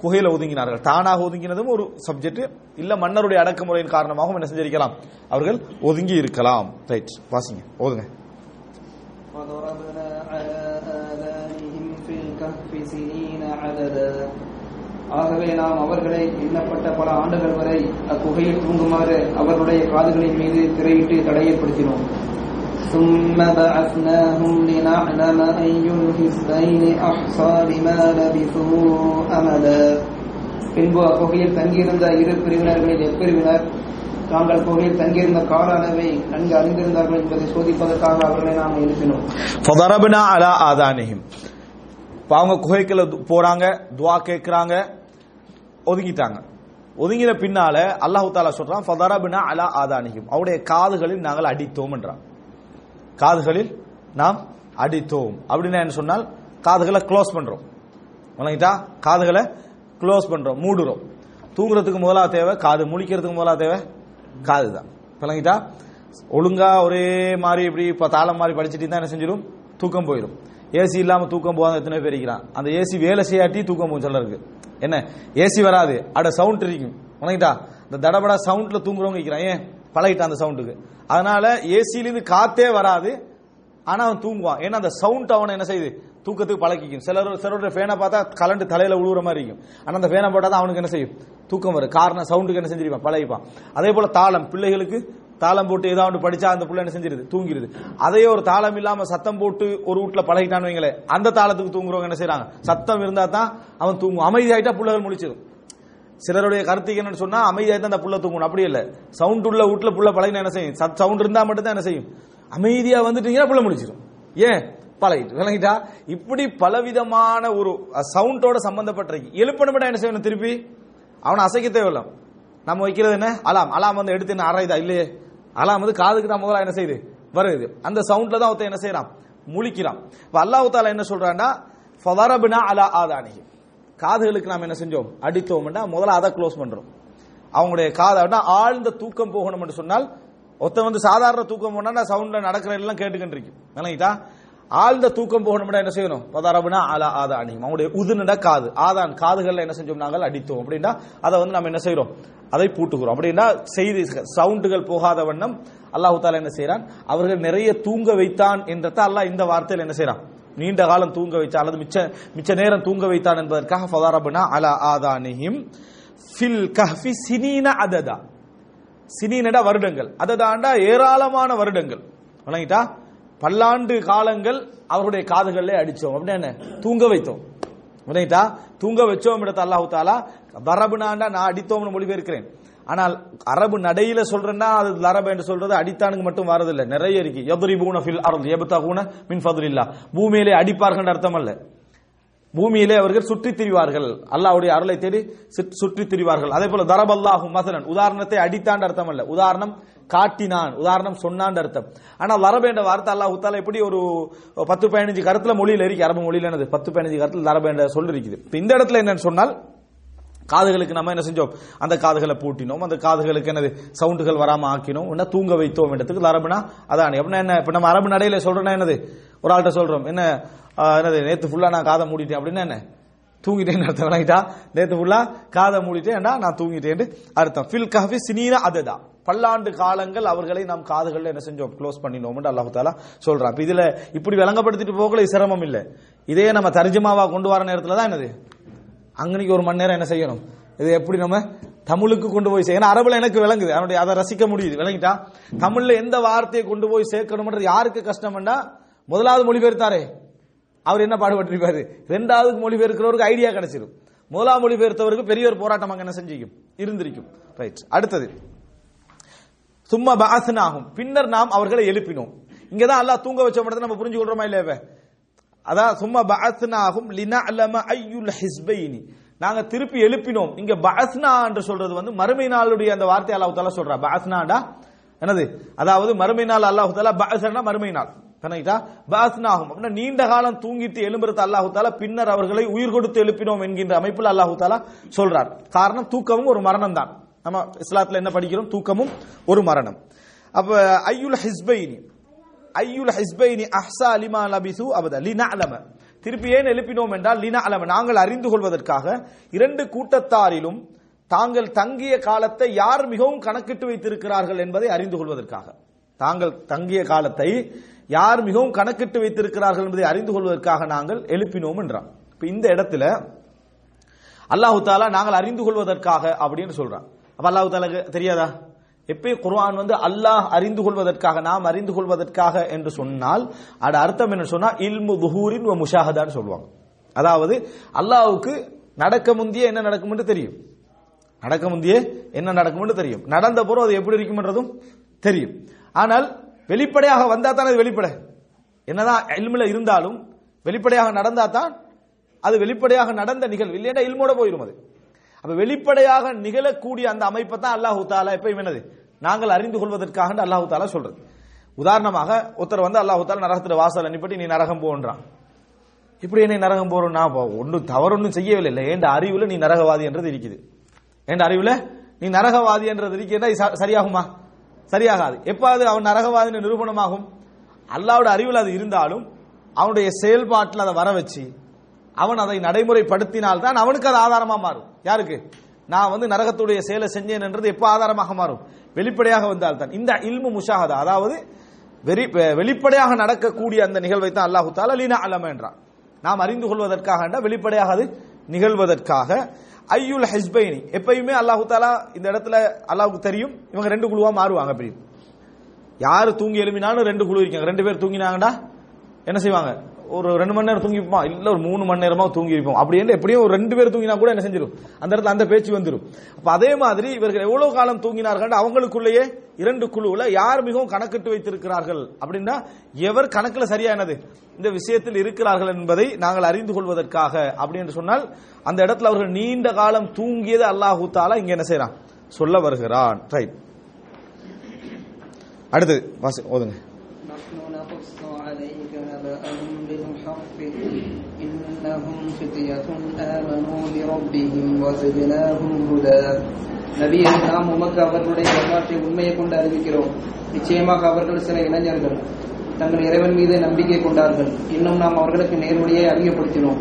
குகையில ஒதுங்கினார்கள் தானாக ஒதுங்கினதும் ஒரு சப்ஜெக்ட் இல்ல மன்னருடைய அடக்குமுறையின் காரணமாகவும் என்ன செஞ்சிருக்கலாம் அவர்கள் ஒதுங்கி இருக்கலாம் ரைட் வாசிங்க ஓதுங்க وضربنا على آذانهم في الكهف سنين عددا ஆகவே நாம் அவர்களை எண்ணப்பட்ட பல ஆண்டுகள் வரை அக்குகையில் தூங்குமாறு அவர்களுடைய காதுகளின் மீது திரையிட்டு தடையப்படுத்தினோம் ثم بعثناهم لنعلم أي الحزبين أحصى لما لبثوا أمدا பின்பு அக்குகையில் தங்கியிருந்த இரு பிரிவினர்களில் எப்பிரிவினர் தாங்கள் குகையில் தங்கியிருந்த கால அளவை நன்கு அறிந்திருந்தார்கள் என்பதை சோதிப்பதற்காக அவர்களை நாம் எழுப்பினோம் ஃபதரப்னா அலா ஆதானிஹிம் இப்போ அவங்க குகைக்குள்ள போறாங்க துவா கேட்குறாங்க ஒதுங்கிட்டாங்க. ஒதுங்கின பின்னால அல்லாஹு தாலா சொல்றான் ஃபதரபினா அலா ஆதானிஹிம். அவருடைய காதுகளில் நாங்கள் அடித்தோம்ன்றான் காதுகளில் நாம் அடித்தோம். அப்படின்னா என்ன சொன்னால் காதுகளை க்ளோஸ் பண்றோம். வணங்கிட்டா? காதுகளை க்ளோஸ் பண்றோம் மூடுறோம். தூங்குறதுக்கு முதலா தேவை காது முழிக்கிறதுக்கு முதலா தேவை காது தான் விளங்கிட்டா? ஒழுங்கா ஒரே மாதிரி இப்படி இப்போ தாளம் மாதிரி படிச்சுட்டு தான் என்ன செஞ்சிடும்? தூக்கம் போயிடும் ஏசி இல்லாமல் தூக்கம் போகாத எத்தனை பேர் இருக்கிறான். அந்த ஏசி வேலை செய்யாட்டி தூக்கம் போகும் சிலருக்கு என்ன? ஏசி வராது. அட சவுண்ட் இருக்கும் உனக்கிட்டா? இந்த தடபடா சவுண்ட்ல தூங்குறவங்க இருக்கிறான். ஏன்? பழகிட்டான் அந்த சவுண்டுக்கு அதனால ஏசியிலிருந்து காத்தே வராது. ஆனால் அவன் தூங்குவான். ஏன்னா அந்த சவுண்ட் அவனை என்ன செய்யுது? தூக்கத்துக்கு பழக்கிக்கும். சிலர் சிலருடைய ஃபேனை பார்த்தா கலண்டு தலையில் உழுவுற மாதிரி இருக்கும். ஆனால் அந்த ஃபேனை போட்டால் தான் அவனுக்கு என்ன செய்யும்? தூக்கம் வரும். காரணம் சவுண்டுக்கு என்ன செஞ்சிருப்பான்? பழகிப்பான். அதே போல தாளம். பிள்ளைகளுக்கு தாளம் போட்டு ஏதாவது படிச்சா அந்த பிள்ளை என்ன செஞ்சிருது? தூங்கிருது. அதையே ஒரு தாளம் இல்லாம சத்தம் போட்டு ஒரு வீட்ல பழகிட்டான்னு வைங்களேன் அந்த தாளத்துக்கு தூங்குறவங்க என்ன செய்யறாங்க சத்தம் இருந்தா தான் அவன் தூங்கும் அமைதியாயிட்டா பிள்ளைகள் முடிச்சிடும் சிலருடைய கருத்துக்கு என்னன்னு சொன்னா அமைதியா தான் அந்த புள்ள தூங்கணும் அப்படி இல்ல. சவுண்ட் உள்ள வீட்ல புள்ள பழகினா என்ன செய்யும்? சவுண்ட் இருந்தா மட்டும் தான் என்ன செய்யும்? அமைதியா வந்துட்டீங்கன்னா புள்ள முடிச்சிடும் ஏன்? பழகிட்டு. விளங்கிட்டா? இப்படி பலவிதமான ஒரு சவுண்டோட சம்பந்தப்பட்ட எழுப்பணும் என்ன செய்யணும் திருப்பி? அவனை அசைக்க தேவையில்ல. நம்ம வைக்கிறது என்ன? அலாம் அலாம் வந்து எடுத்து என்ன அரைதா இல்லையே. அலாம் வந்து காதுக்கு தான் முதல்ல என்ன செய்யுது? வருது. அந்த சவுண்ட்ல தான் ஒருத்தன் என்ன செய்யறான் முழிக்கிறான். இப்போ அல்லாஹ் தாலா என்ன சொல்றான்னா ஃபவரபினா அலா ஆதானிஹி காதுகளுக்கு நாம் என்ன செஞ்சோம்? அடித்தோம்னா முதல்ல அதை க்ளோஸ் பண்றோம். அவங்களுடைய காதை ஆழ்ந்த தூக்கம் போகணும்னு சொன்னால் ஒருத்தன் வந்து சாதாரண தூக்கம் போனா சவுண்ட்ல நடக்கிற எல்லாம் கேட்டுக்கிட்டு இருக்கும். விளங்கிட்டா? ஆழ்ந்த தூக்கம் போகணும்னா என்ன செய்யணும்? பதாரபுனா அலா ஆதானி அவனுடைய உதுனட காது ஆதான் காதுகள்ல என்ன செஞ்சோம்? நாங்கள் அடித்தோம். அப்படின்னா அதை வந்து நம்ம என்ன செய்யறோம் அதை பூட்டுகிறோம். அப்படின்னா செய்தி சவுண்டுகள் போகாத வண்ணம் அல்லாஹு தாலா என்ன செய்யறான் அவர்கள் நிறைய தூங்க வைத்தான் என்றத அல்லாஹ் இந்த வார்த்தையில் என்ன செய்யறான் நீண்ட காலம் தூங்க வைத்தான். அல்லது மிச்ச மிச்ச நேரம் தூங்க வைத்தான் என்பதற்காக ஃபதாரபுனா அலா ஆதானிஹிம் ஃபில் கஹ்ஃபி சினீன அததா. சினீனடா வருடங்கள். அததாண்டா ஏராளமான வருடங்கள். வழங்கிட்டா பல்லாண்டு காலங்கள் அவருடைய காதுகளில் அடிச்சோம் அப்படின்னு என்ன? தூங்க வைத்தோம். விளையிட்டா தூங்க வச்சோம் இடத்த அல்லாஹு தாலா தரபுனாண்டா நான் அடித்தோம்னு மொழிபெயர்க்கிறேன். ஆனால் அரபு நடையில சொல்றேன்னா அது லரபு என்று சொல்றது அடித்தானுக்கு மட்டும் வரதில்லை. நிறைய இருக்கு. எதுரிபூன ஃபில் அருள் எபுத்தாகூன மின் ஃபதுலில்லா பூமியிலே அடிப்பார்கள் அர்த்தம் அல்ல பூமியிலே அவர்கள் சுற்றி திரிவார்கள். அல்லாவுடைய அருளை தேடி சுற்றி திரிவார்கள். அதே போல தரபல்லாஹு மசலன். உதாரணத்தை அடித்தாண்டு அர்த்தம் அல்ல உதாரணம் காட்டினான். உதாரணம் சொன்னான் அர்த்தம். ஆனா வரபு என்ற வார்த்தை அல்லாஹ் உத்தால எப்படி ஒரு பத்து பதினஞ்சு கருத்துல மொழியில் இருக்கு. அரபு மொழியில என்னது? பத்து பதினஞ்சு கருத்துல தரபு என்ற இப்போ இருக்குது. இந்த இடத்துல என்னன்னு சொன்னால் காதுகளுக்கு நம்ம என்ன செஞ்சோம்? அந்த காதுகளை பூட்டினோம். அந்த காதுகளுக்கு என்னது? சவுண்டுகள் வராமல் ஆக்கினோம். என்ன தூங்க வைத்தோம் இடத்துக்கு அரபுனா அதான். எப்படின்னா என்ன? இப்போ நம்ம அரபு நடையில சொல்றோம்னா என்னது? ஒரு ஆள்கிட்ட சொல்றோம். என்ன? என்னது நேத்து ஃபுல்லா நான் காதை மூடிட்டேன் அப்படின்னா என்ன? தூங்கிட்டேன்னு அர்த்தம் விளங்கிட்டா? நேத்து ஃபுல்லா காதை மூடிட்டேன்டா நான் தூங்கிட்டேன் அர்த்தம். ஃபில் கஹ்ஃபி சினீன அதுதான் பல்லாண்டு காலங்கள் அவர்களை நாம் காதுகளில் என்ன செஞ்சோம்? க்ளோஸ் பண்ணினோம் அல்லாஹு தாலா சொல்றான். அப்ப இதுல இப்படி விளங்கப்படுத்திட்டு போகல சிரமம் இல்லை. இதே நம்ம தர்ஜமாவா கொண்டு வர நேரத்தில் தான் என்னது? அங்கனைக்கு ஒரு மணி நேரம் என்ன செய்யணும்? இது எப்படி நம்ம தமிழுக்கு கொண்டு போய் செய்யணும் அரபுல எனக்கு விளங்குது. அவனுடைய அதை ரசிக்க முடியுது. விளங்கிட்டா? தமிழ்ல எந்த வார்த்தையை கொண்டு போய் சேர்க்கணும்ன்றது யாருக்கு கஷ்டம்னா முதலாவது மொழிபெயர்த்தாரே? அவர் என்ன பாடுபட்டிருப்பாரு? ரெண்டாவது மொழிபெயர்க்கிறவருக்கு ஐடியா கிடைச்சிடும் முதலாம் மொழிபெயர்த்தவருக்கு பெரிய ஒரு போராட்டம் அங்க என்ன செஞ்சிக்கும்? இருந்திருக்கும். ரைட் அடுத்தது. சும்மா பாசனாகும் பின்னர் நாம் அவர்களை எழுப்பினோம். இங்கதான் அல்லா தூங்க வச்ச மட்டும் நம்ம புரிஞ்சு கொள்றோமா இல்லையா அதான் சும்மா பாசன் ஆகும் லினா அல்லம ஐயுல் ஹிஸ்பைனி. நாங்க திருப்பி எழுப்பினோம். இங்க பாஸ்னா என்று சொல்றது வந்து மறுமை நாளுடைய அந்த வார்த்தை அல்லாஹு தாலா சொல்றா. பாஸ்னாடா என்னது? அதாவது மறுமை நாள் அல்லாஹ் தாலா பாஸ்னா மறுமை நாள். கணக்கிட்டா பாஸ்னாகும். அப்படின்னா நீண்ட காலம் தூங்கிட்டு எழும்புறது அல்லாஹ் தாலா பின்னர் அவர்களை உயிர் கொடுத்து எழுப்பினோம் என்கின்ற அமைப்பில் அல்லாஹு தாலா சொல்றார். காரணம் தூக்கமும் ஒரு மரணம் தான் நம்ம இஸ்லாத்துல என்ன படிக்கிறோம்? தூக்கமும் ஒரு மரணம். அப்ப ஐயுல் ஹிஸ்பைனி ஐயுல் ஹிஸ்பைனி அஹ்சா அலிமா லபிசு அபத லினா அலம திருப்பி ஏன் எழுப்பினோம் என்றால் லினா அலம நாங்கள் அறிந்து கொள்வதற்காக இரண்டு கூட்டத்தாரிலும் தாங்கள் தங்கிய காலத்தை யார் மிகவும் கணக்கிட்டு வைத்திருக்கிறார்கள் என்பதை அறிந்து கொள்வதற்காக. தாங்கள் தங்கிய காலத்தை யார் மிகவும் கணக்கிட்டு வைத்திருக்கிறார்கள் என்பதை அறிந்து கொள்வதற்காக நாங்கள் எழுப்பினோம் என்றான். இப்போ இந்த இடத்துல அல்லாஹு தாலா நாங்கள் அறிந்து கொள்வதற்காக அப்படின்னு சொல்றான். அப்ப அல்லாஹு தாலாக்கு தெரியாதா? எப்பயும் குர்ஆன் வந்து அல்லாஹ் அறிந்து கொள்வதற்காக நாம் அறிந்து கொள்வதற்காக என்று சொன்னால் அட அர்த்தம் என்ன சொன்னா இல்மு துஹூரின் வ முஷாஹதான்னு சொல்லுவாங்க. அதாவது அல்லாஹ்வுக்கு நடக்க முந்தியே என்ன நடக்கும்னு தெரியும். நடக்க முந்தியே என்ன நடக்கும்னு தெரியும். நடந்த பிறகு அது எப்படி இருக்கும்ன்றதும் தெரியும். ஆனால் வெளிப்படையாக வந்தா தான் அது வெளிப்படை. என்னதான் எல்மில் இருந்தாலும் வெளிப்படையாக நடந்தா தான் அது வெளிப்படையாக நடந்த நிகழ்வு. இல்லையா இல்மோட போயிடும் அது. அப்ப வெளிப்படையாக நிகழக்கூடிய அந்த அமைப்பை தான் அல்லாஹு தாலா எப்பயும் என்னது? நாங்கள் அறிந்து கொள்வதற்காக அல்லாஹு தாலா சொல்றது. உதாரணமாக ஒருத்தர் வந்து அல்லாஹு தாலா நரகத்துல வாசல் அனுப்பிட்டு நீ நரகம் போன்றான் இப்படி என்னை நரகம் போறோம் நான் ஒன்றும் தவறு ஒன்றும் செய்யவில்லை. இல்லை ஏண்ட அறிவுல நீ நரகவாதி என்றது இருக்குது. ஏண்ட அறிவுல நீ நரகவாதி என்றது இருக்கிறதா இது ச- சரியாகுமா? சரியாகாது. எப்பாவது அவன் நரகவாதின் நிரூபணமாகும்? அல்லாவோட அறிவில் அது இருந்தாலும் அவனுடைய செயல்பாட்டில் அதை வர வச்சு அவன் அதை நடைமுறைப்படுத்தினால் தான் அவனுக்கு அது ஆதாரமாக மாறும். யாருக்கு? நான் வந்து நரகத்துடைய செயலை செஞ்சேன் என்றது எப்போ ஆதாரமாக மாறும்? வெளிப்படையாக வந்தால் தான் இந்த இல்மு முஷாகதா அதாவது வெறி வெளிப்படையாக நடக்கக்கூடிய அந்த நிகழ்வை தான் அல்லாஹு தாலா லீனா அலம என்றான். நாம் அறிந்து கொள்வதற்காக என்றால் வெளிப்படையாக அது நிகழ்வதற்காக ஐயுல் ஹிஸ்பைனி. எப்பயுமே அல்லாஹு தாலா இந்த இடத்துல அல்லாஹுக்கு தெரியும். இவங்க ரெண்டு குழுவா மாறுவாங்க அப்படி. யாரு தூங்கி எழுமினாலும் ரெண்டு குழு இருக்காங்க. ரெண்டு பேர் தூங்கினாங்கடா என்ன செய்வாங்க? ஒரு ரெண்டு மணி நேரம் தூங்கிப்பான் இல்ல ஒரு மூணு மணி நேரமா தூங்கிருப்போம் அப்படி என்ன எப்படியும் ஒரு ரெண்டு பேர் தூங்கினா கூட என்ன செஞ்சிடும் அந்த இடத்துல அந்த பேச்சு வந்துடும் அப்ப அதே மாதிரி இவர்கள் எவ்வளவு காலம் தூங்கினார்கள் அவங்களுக்குள்ளேயே இரண்டு குழுவுல யார் மிகவும் கணக்கிட்டு வைத்திருக்கிறார்கள் அப்படின்னா எவர் கணக்குல சரியானது இந்த விஷயத்தில் இருக்கிறார்கள் என்பதை நாங்கள் அறிந்து கொள்வதற்காக அப்படின்னு சொன்னால் அந்த இடத்துல அவர்கள் நீண்ட காலம் தூங்கியது அல்லாஹூ தாலா இங்க என்ன செய்யறான்? சொல்ல வருகிறான். ரைட். அடுத்தது ஓதுங்க. نبأهم بالحق إنهم فتية آمنوا بربهم وزدناهم هدى நபியை நாம் உமக்கு அவர்களுடைய வரலாற்றை உண்மையை கொண்டு அறிவிக்கிறோம் நிச்சயமாக அவர்கள் சில இளைஞர்கள் தங்கள் இறைவன் மீது நம்பிக்கை கொண்டார்கள் இன்னும் நாம் அவர்களுக்கு நேர்வழியை அறியப்படுத்தினோம்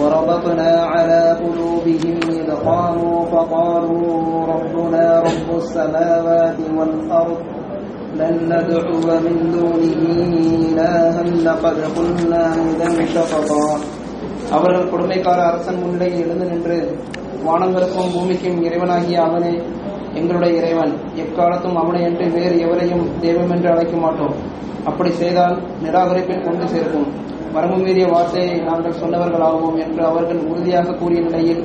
وربطنا على قلوبهم إذ قاموا فقالوا ربنا رب السماوات والأرض لن ندعو من دونه إلها لقد قلنا إذا شططا அவர்கள் கொடுமைக்கார அரசன் முன்னிலையில் எழுந்து நின்று வானங்களுக்கும் பூமிக்கும் இறைவனாகிய அவனே எங்களுடைய இறைவன் எக்காலத்தும் அவனை என்று வேறு எவரையும் தெய்வம் என்று அழைக்க மாட்டோம் அப்படி செய்தால் நிராகரிப்பில் கொண்டு சேர்க்கும் வரம்பு மீறிய வார்த்தையை நாங்கள் சொன்னவர்களாவோம் என்று அவர்கள் உறுதியாக கூறிய நிலையில்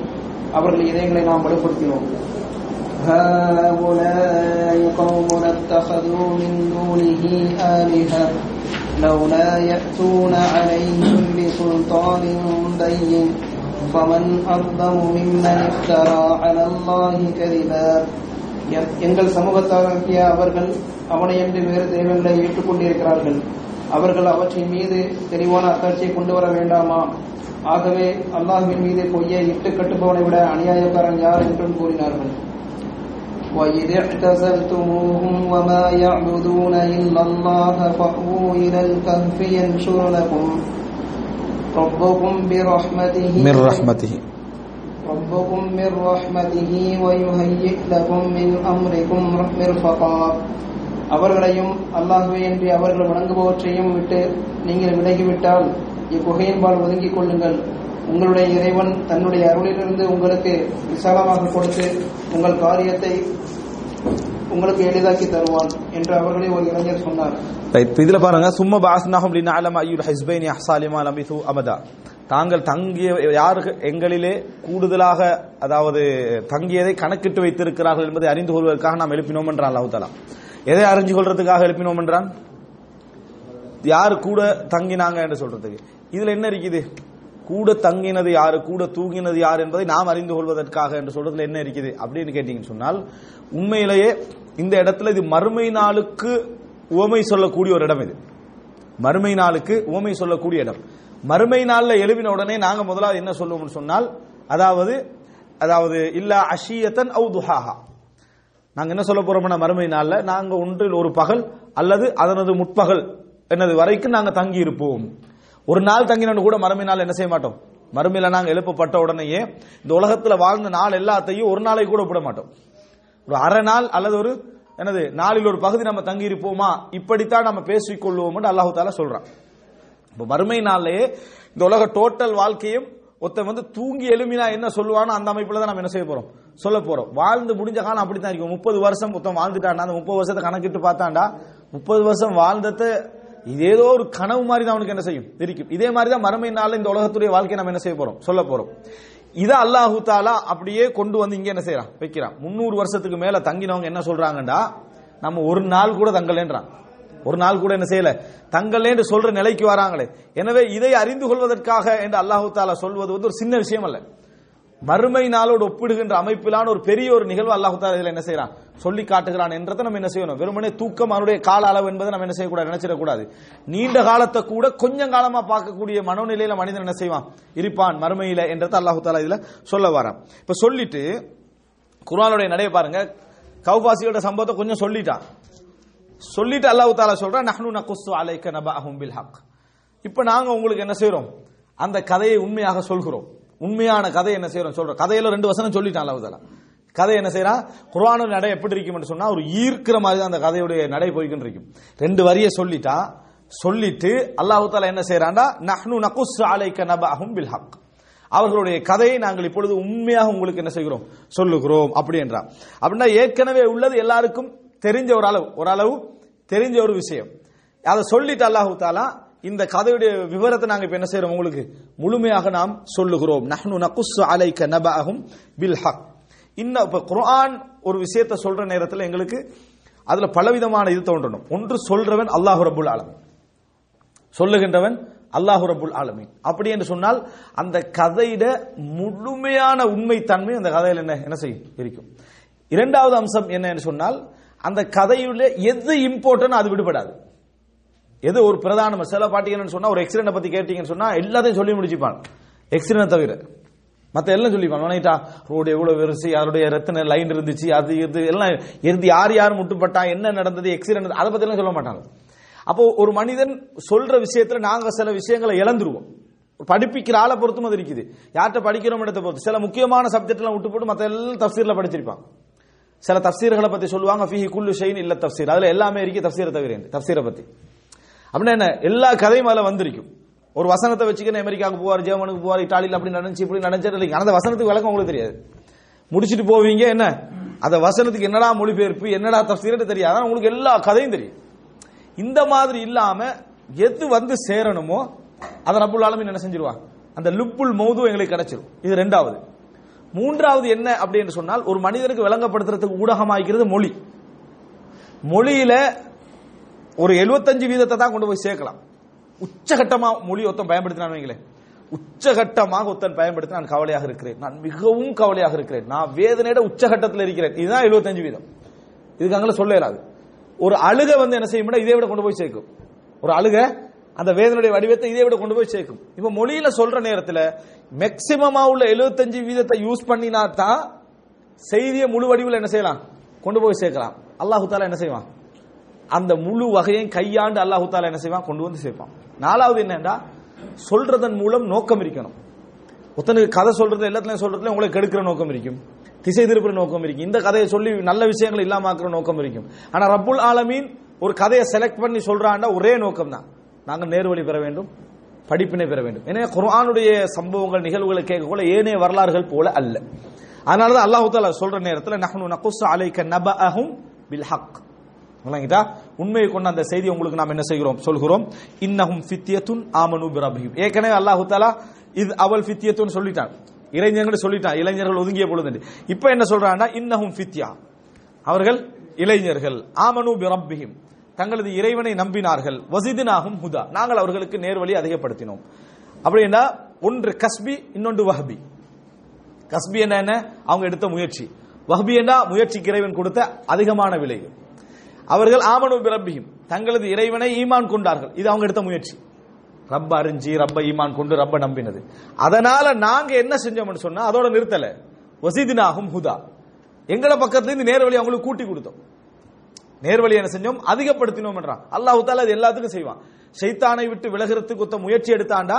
அவர்கள் இதயங்களை நாம் வலுப்படுத்தினோம் هؤلاء قوم اتخذوا من دونه آلهة لولا يأتون عليهم بسلطان بين فمن أظلم ممن افترى على الله كذبا எ- எங்கள் சமூகத்தாராகிய அவர்கள் அவனையன்று வேறு தெய்வங்களை ஏற்றுக்கொண்டிருக்கிறார்கள் அவர்கள் அவற்றின் மீது தெளிவான அத்தாட்சியை கொண்டு வர வேண்டாமா ஆகவே அல்லாஹ்வின் மீது பொய்யை இட்டு கட்டுபவனை விட அநியாயக்காரன் யார் என்றும் கூறினார்கள் وإذ اعتزلتموهم وما يعبدون إلا الله فأووا إلى الكهف ينشر لكم ربكم برحمته من رحمته ربكم من رحمته ويهيئ لكم من أمركم مرفقا அவர்களையும் அல்லாஹுவே என்று அவர்கள் வணங்குபவற்றையும் விட்டு நீங்கள் விலகிவிட்டால் இக்குகையின்பால் ஒதுங்கிக் கொள்ளுங்கள் உங்களுடைய இறைவன் தன்னுடைய அருளிலிருந்து உங்களுக்கு விசாலமாக கொடுத்து உங்கள் காரியத்தை உங்களுக்கு எளிதாக்கி தருவான் என்று அவர்களே ஒரு இளைஞர் சொன்னார். இதுல பாருங்க. சும்மா பாஸ்னாஹும் லினஅலம அய்யுல் ஹிஸ்பைனி அஹ்சாலிமா லபிது அபதா தாங்கள் தங்கிய யாரு எங்களிலே கூடுதலாக அதாவது தங்கியதை கணக்கிட்டு வைத்திருக்கிறார்கள் என்பதை அறிந்து கொள்வதற்காக நாம் எழுப்பினோம் என்றான் அல்லாஹ் எதை அறிஞ்சு கொள்றதுக்காக எழுப்பினோம் என்றான்? யார் கூட தங்கினாங்க என்று சொல்றதுக்கு. இதுல என்ன இருக்குது? கூட தங்கினது யாரு? கூட தூங்கினது யார் என்பதை நாம் அறிந்து கொள்வதற்காக என்று சொல்றதுல என்ன இருக்குது அப்படின்னு கேட்டீங்கன்னு சொன்னால் உண்மையிலேயே இந்த இடத்துல இது மறுமை நாளுக்கு உவமை சொல்லக்கூடிய ஒரு இடம் இது. மறுமை நாளுக்கு உவமை சொல்லக்கூடிய இடம். மறுமை நாளில் எழுவின உடனே நாங்கள் முதலாவது என்ன சொல்லுவோம்னு சொன்னால் அதாவது அதாவது இல்ல அஷியத்தன் அவு துஹாஹா. நாங்கள் என்ன சொல்ல போறோம்னா மறுமை நாளில் நாங்கள் ஒன்றில் ஒரு பகல் அல்லது அதனது முற்பகல் என்னது வரைக்கும் நாங்கள் தங்கி இருப்போம் ஒரு நாள் தங்கினு கூட மறுமை நாள் என்ன செய்ய மாட்டோம்? மறுமையில நாங்கள் எழுப்பப்பட்ட உடனேயே இந்த உலகத்தில் வாழ்ந்த நாள் எல்லாத்தையும் ஒரு நாளை கூட விட மாட்டோம். ஒரு அரை நாள் அல்லது ஒரு என்னது நாளில் ஒரு பகுதி நம்ம தங்கி இருப்போமா இப்படித்தான் நம்ம பேசிக்கொள்வோம் அல்லாஹு தாலா சொல்றான். இப்போ மறுமை நாள்லயே இந்த உலக டோட்டல் வாழ்க்கையும் ஒருத்தன் வந்து தூங்கி எழுமினா என்ன சொல்லுவானோ அந்த அமைப்புல தான் நம்ம என்ன செய்ய போறோம்? சொல்ல போறோம். வாழ்ந்து முடிஞ்ச காலம் அப்படித்தான் இருக்கும். முப்பது வருஷம் மொத்தம் வாழ்ந்துட்டான்டா அந்த முப்பது வருஷத்தை கணக்கிட்டு பார்த்தாண்டா முப்பது வருஷம் வாழ்ந்தத இது ஏதோ ஒரு கனவு மாதிரி தான் அவனுக்கு என்ன செய்யும்? இருக்கும் இதே மாதிரி தான் மறுமை நாள் இந்த உலகத்துடைய வாழ்க்கையை நம்ம என்ன செய்ய போறோம்? சொல்ல போறோம். இதை அல்லாஹு தாலா அப்படியே கொண்டு வந்து இங்க என்ன செய்யறான் வைக்கிறான். முன்னூறு வருஷத்துக்கு மேல தங்கினவங்க என்ன சொல்றாங்கடா நம்ம ஒரு நாள் கூட தங்கலேன்றான். ஒரு நாள் கூட என்ன செய்யல? தங்கலே என்று சொல்ற நிலைக்கு வராங்களே. எனவே இதை அறிந்து கொள்வதற்காக என்று அல்லாஹு தாலா சொல்வது வந்து ஒரு சின்ன விஷயம் அல்ல. மறுமை நாளோடு ஒப்பிடுகின்ற அமைப்பிலான ஒரு பெரிய ஒரு நிகழ்வு அல்லாஹு தாலா இதில் என்ன செய்யறான்? சொல்லி காட்டுகிறான் என்றதை நம்ம என்ன செய்யணும்? வெறுமனே தூக்கம் அவனுடைய கால அளவு என்பதை நம்ம என்ன செய்யக்கூடாது நினைச்சிடக்கூடாது. நீண்ட காலத்தை கூட கொஞ்சம் காலமா பார்க்கக்கூடிய மனோநிலையில மனிதன் என்ன செய்வான்? இருப்பான் மறுமையில என்றதை அல்லாஹு தாலா இதுல சொல்ல வரான். இப்ப சொல்லிட்டு குர்ஆனுடைய நடைய பாருங்க. கௌபாசியோட சம்பவத்தை கொஞ்சம் சொல்லிட்டான். சொல்லிட்டு அல்லாஹு தாலா சொல்றான் நஹ்னு நகுஸ்ஸு அலைக்க நபா பில் ஹக் இப்போ நாங்க உங்களுக்கு என்ன செய்யறோம் அந்த கதையை உண்மையாக சொல்கிறோம். உண்மையான கதை என்ன செய்யறோம் சொல்றோம். கதையில ரெண்டு வசனம் சொல்லிட்டான் அல்லாஹ் கதை என்ன செய்யறா? குர்ஆனோட நடை எப்படி இருக்கும்னு சொன்னா ஒரு ஈர்க்கிற மாதிரி தான் அந்த கதையுடைய நடை போய்கிட்டு இருக்கும். ரெண்டு வரியை சொல்லிட்டா சொல்லிட்டு அல்லாஹு தாலா என்ன செய்யறாண்டா நஹ்னு நகுஸ்ஸு அலைக்க நபஅஹும் பில் ஹக் அவர்களுடைய கதையை நாங்கள் இப்பொழுது உண்மையாக உங்களுக்கு என்ன செய்கிறோம்? சொல்லுகிறோம் அப்படி என்றார் அப்படின்னா ஏற்கனவே உள்ளது எல்லாருக்கும் தெரிஞ்ச ஒரு அளவு ஓரளவு தெரிஞ்ச ஒரு விஷயம். அதை சொல்லிட்டு அல்லாஹு தாலா இந்த கதையுடைய விவரத்தை நாங்க இப்ப என்ன செய்யறோம் உங்களுக்கு முழுமையாக நாம் சொல்லுகிறோம். நஹ்னு நகுஸ்ஸு அலைக்க நபஅஹும் பில் ஹக் இன்ன இப்ப குர்ஆன் ஒரு விஷயத்தை சொல்ற நேரத்தில் எங்களுக்கு அதுல பலவிதமான இது தோன்றணும். ஒன்று சொல்றவன் அல்லாஹு ரபுல் ஆலமீன். சொல்லுகின்றவன் அல்லாஹு ரபுல் ஆலமீன். அப்படி என்று சொன்னால் அந்த கதையிட முழுமையான உண்மை தன்மை அந்த கதையில் என்ன என்ன செய்யும்? இருக்கும். இரண்டாவது அம்சம் என்ன என்று சொன்னால் அந்த கதையுள்ள எது இம்பார்ட்டன் அது விடுபடாது. எது ஒரு பிரதான சில பாட்டீங்கன்னு சொன்னா ஒரு எக்ஸிடென்ட் பத்தி கேட்டீங்கன்னு சொன்னா எல்லாத்தையும் சொல்லி முடிச்சுப்பான் எக்ஸிடென்ட் தவிர. மத்த எல்லாம் சொல்லிப்பான் வணங்கிட்டா ரோடு எவ்வளவு வெறுசு யாருடைய ரத்தன லைன் இருந்துச்சு அது இது எல்லாம் இருந்து யார் யார் முட்டுப்பட்டா என்ன நடந்தது எக்ஸிடென்ட் அதை பத்தி எல்லாம் சொல்ல மாட்டாங்க. அப்போ ஒரு மனிதன் சொல்ற விஷயத்துல நாங்க சில விஷயங்களை இழந்துருவோம். படிப்பிக்கிற ஆளை பொறுத்தும் அது இருக்குது. யார்கிட்ட படிக்கிறோம் இடத்தை பொறுத்து. சில முக்கியமான சப்ஜெக்ட்லாம் விட்டு போட்டு மற்ற எல்லாம் தப்சீரில் படிச்சிருப்பான் சில தப்சீர்களை பத்தி சொல்லுவாங்க ஃபீஹி குல்லு ஷைன் இல்ல தப்சீர். அதுல எல்லாமே இருக்கு தப்சீரை தவிர தப்சீரை பத்தி. அப்படின்னா என்ன? எல்லா கதையும் அதில் வந்திருக்கும். ஒரு வசனத்தை வச்சுக்கின்னு அமெரிக்காவுக்கு போவார் ஜெர்மனுக்கு போவார் இட்டாலியில் அப்படி நினைச்சு இப்படி நடந்துச்சு அந்த வசனத்துக்கு விளக்கம் உங்களுக்கு தெரியாது. முடிச்சிட்டு போவீங்க என்ன? அந்த வசனத்துக்கு என்னடா மொழிபெயர்ப்பு என்னடா தப்சீர்னு தெரியாது. உங்களுக்கு எல்லா கதையும் தெரியும். இந்த மாதிரி இல்லாம எது வந்து சேரணுமோ அதை ரப்புல் ஆலமீன் என்ன செஞ்சிருவாங்க அந்த லுப்புல் மௌது எங்களுக்கு கிடைச்சிரும். இது ரெண்டாவது. மூன்றாவது என்ன அப்படின்னு சொன்னால் ஒரு மனிதனுக்கு விளங்கப்படுத்துறதுக்கு ஊடகமாக்கிறது மொழி. மொழியில ஒரு 75 வீதத்தை தான் கொண்டு போய் சேர்க்கலாம். உச்சகட்டமா மொழி ஒருத்தன் பயன்படுத்தினான் வைங்களேன் உச்சகட்டமாக ஒருத்தன் பயன்படுத்தி நான் கவலையாக இருக்கிறேன். நான் மிகவும் கவலையாக இருக்கிறேன். நான் வேதனையோட உச்சகட்டத்தில் இருக்கிறேன். இதுதான் 75 வீதம். இதுக்கு அங்கே சொல்ல இயலாது. ஒரு அழுக வந்து என்ன செய்யும் இதை விட கொண்டு போய் சேர்க்கும். ஒரு அழுக அந்த வேதனுடைய வடிவத்தை இதை விட கொண்டு போய் சேர்க்கும். இப்ப மொழியில சொல்ற நேரத்தில் மேக்சிமமா உள்ள 75 வீதத்தை யூஸ் பண்ணினா தான் செய்தியை முழு வடிவில் என்ன செய்யலாம்? கொண்டு போய் சேர்க்கலாம். அல்லாஹு தாலா என்ன செய்வான்? அந்த முழு வகையும் கையாண்டு அல்லாஹு தாலா என்ன செய்வான்? கொண்டு வந்து சேர்ப்பான். நாலாவது என்னன்னா சொல்றதன் மூலம் நோக்கம் இருக்கணும். ஒருத்தனுக்கு கதை சொல்றது எல்லாத்துலயும் சொல்றதுல உங்களுக்கு கெடுக்கிற நோக்கம் இருக்கும். திசை திருப்புற நோக்கம் இருக்கும். இந்த கதையை சொல்லி நல்ல விஷயங்கள் இல்லாமக்கிற நோக்கம் இருக்கும். ஆனா ரப்புல் ஆலமீன் ஒரு கதையை செலக்ட் பண்ணி சொல்றாண்டா ஒரே நோக்கம் தான். நாங்கள் நேர்வழி பெற வேண்டும் படிப்பினை பெற வேண்டும். எனவே குரானுடைய சம்பவங்கள் நிகழ்வுகளை கேட்கக்கூட ஏனைய வரலாறுகள் போல அல்ல. அதனாலதான் அல்லாஹு தாலா சொல்ற நேரத்தில் நஹ்னு நகுஸ் அலைக்க நபஅஹும் பில் ஹக். விளங்கிட்டா? உண்மையை கொண்ட அந்த செய்தி உங்களுக்கு நாம் என்ன செய்கிறோம்? சொல்கிறோம். இன்னஹும் ஃபித்யத்துன் ஆமனு பிரபியும் ஏற்கனவே அல்லாஹு தாலா இது அவள் ஃபித்யத்துன்னு சொல்லிட்டான் இளைஞர்கள் சொல்லிட்டான் இளைஞர்கள் ஒதுங்கிய பொழுது இப்ப என்ன சொல்றான்னா இன்னஹும் ஃபித்யா. அவர்கள் இளைஞர்கள். ஆமனு பிரபியும் தங்களது இறைவனை நம்பினார்கள். வசிதினாகும் ஹுதா. நாங்கள் அவர்களுக்கு நேர்வழி அதிகப்படுத்தினோம். அப்படின்னா ஒன்று கஸ்பி இன்னொன்று வஹபி. கஸ்பி என்ன என்ன? அவங்க எடுத்த முயற்சி. வஹபி என்ன? முயற்சிக்கு இறைவன் கொடுத்த அதிகமான விலையும் அவர்கள் ஆமனு பிரபியும் தங்களது இறைவனை ஈமான் கொண்டார்கள். இது அவங்க எடுத்த முயற்சி. ரப்ப அறிஞ்சி ரப்ப ஈமான் கொண்டு ரப்ப நம்பினது. அதனால நாங்க என்ன செஞ்சோம்னு சொன்னா அதோட நிறுத்தல. வசீதினாகும் ஹுதா. எங்கள பக்கத்துல இருந்து நேர்வழி அவங்களுக்கு கூட்டி கொடுத்தோம். நேர்வழி என்ன செஞ்சோம்? அதிகப்படுத்தினோம் அல்லாஹு தாலா அது எல்லாத்துக்கும் செய்வான். ஷைத்தானை விட்டு விலகிறதுக்கு ஒத்த முயற்சி எடுத்தாண்டா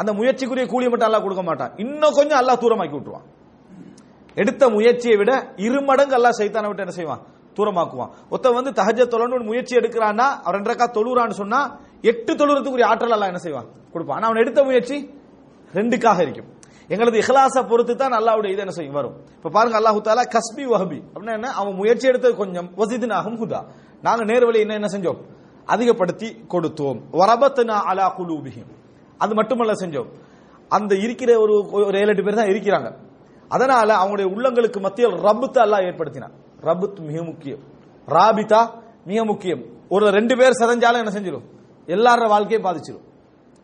அந்த முயற்சிக்குரிய கூலியை மட்டும் அல்லாஹ் கொடுக்க மாட்டான். இன்னும் கொஞ்சம் அல்லாஹ் தூரமாக்கி விட்டுருவான். எடுத்த முயற்சியை விட இரு மடங்கு அல்லாஹ் சைத்தானை விட்டு என்ன செய்வான்? தூரமாக்குவான். ஒருத்தன் வந்து தஹஜ தொழன்னு முயற்சி எடுக்கிறான்னா அவன் ரெண்டரைக்கா தொழுறான்னு சொன்னா எட்டு தொழுறதுக்குரிய ஆற்றல் எல்லாம் என்ன செய்வான்? கொடுப்பான். ஆனா அவன் எடுத்த முயற்சி ரெண்டுக்காக இருக்கும். எங்களது இஹ்லாச பொறுத்து தான் அல்லாவுடைய இது என்ன செய்யும்? வரும். இப்ப பாருங்க அல்லாஹு தாலா கஸ்பி வஹபி. அப்படின்னா என்ன? அவன் முயற்சி எடுத்தது கொஞ்சம் வசிதினாகும் ஹுதா. நாங்க நேர்வழி என்ன என்ன செஞ்சோம்? அதிகப்படுத்தி கொடுத்தோம். வரபத்னா அலா குலூபிஹிம். அது மட்டுமல்ல செஞ்சோம். அந்த இருக்கிற ஒரு ஒரு ஏழு எட்டு பேர் தான் இருக்கிறாங்க. அதனால அவங்களுடைய உள்ளங்களுக்கு மத்தியில் ரபுத்தை அல்லாஹ் ஏற்படுத்தினான். ரபுத் மிக முக்கியம். ராபிதா மிக முக்கியம். ஒரு ரெண்டு பேர் செதஞ்சாலும் என்ன செஞ்சிடும் எல்லாரோட வாழ்க்கையை பாதிச்சிடும்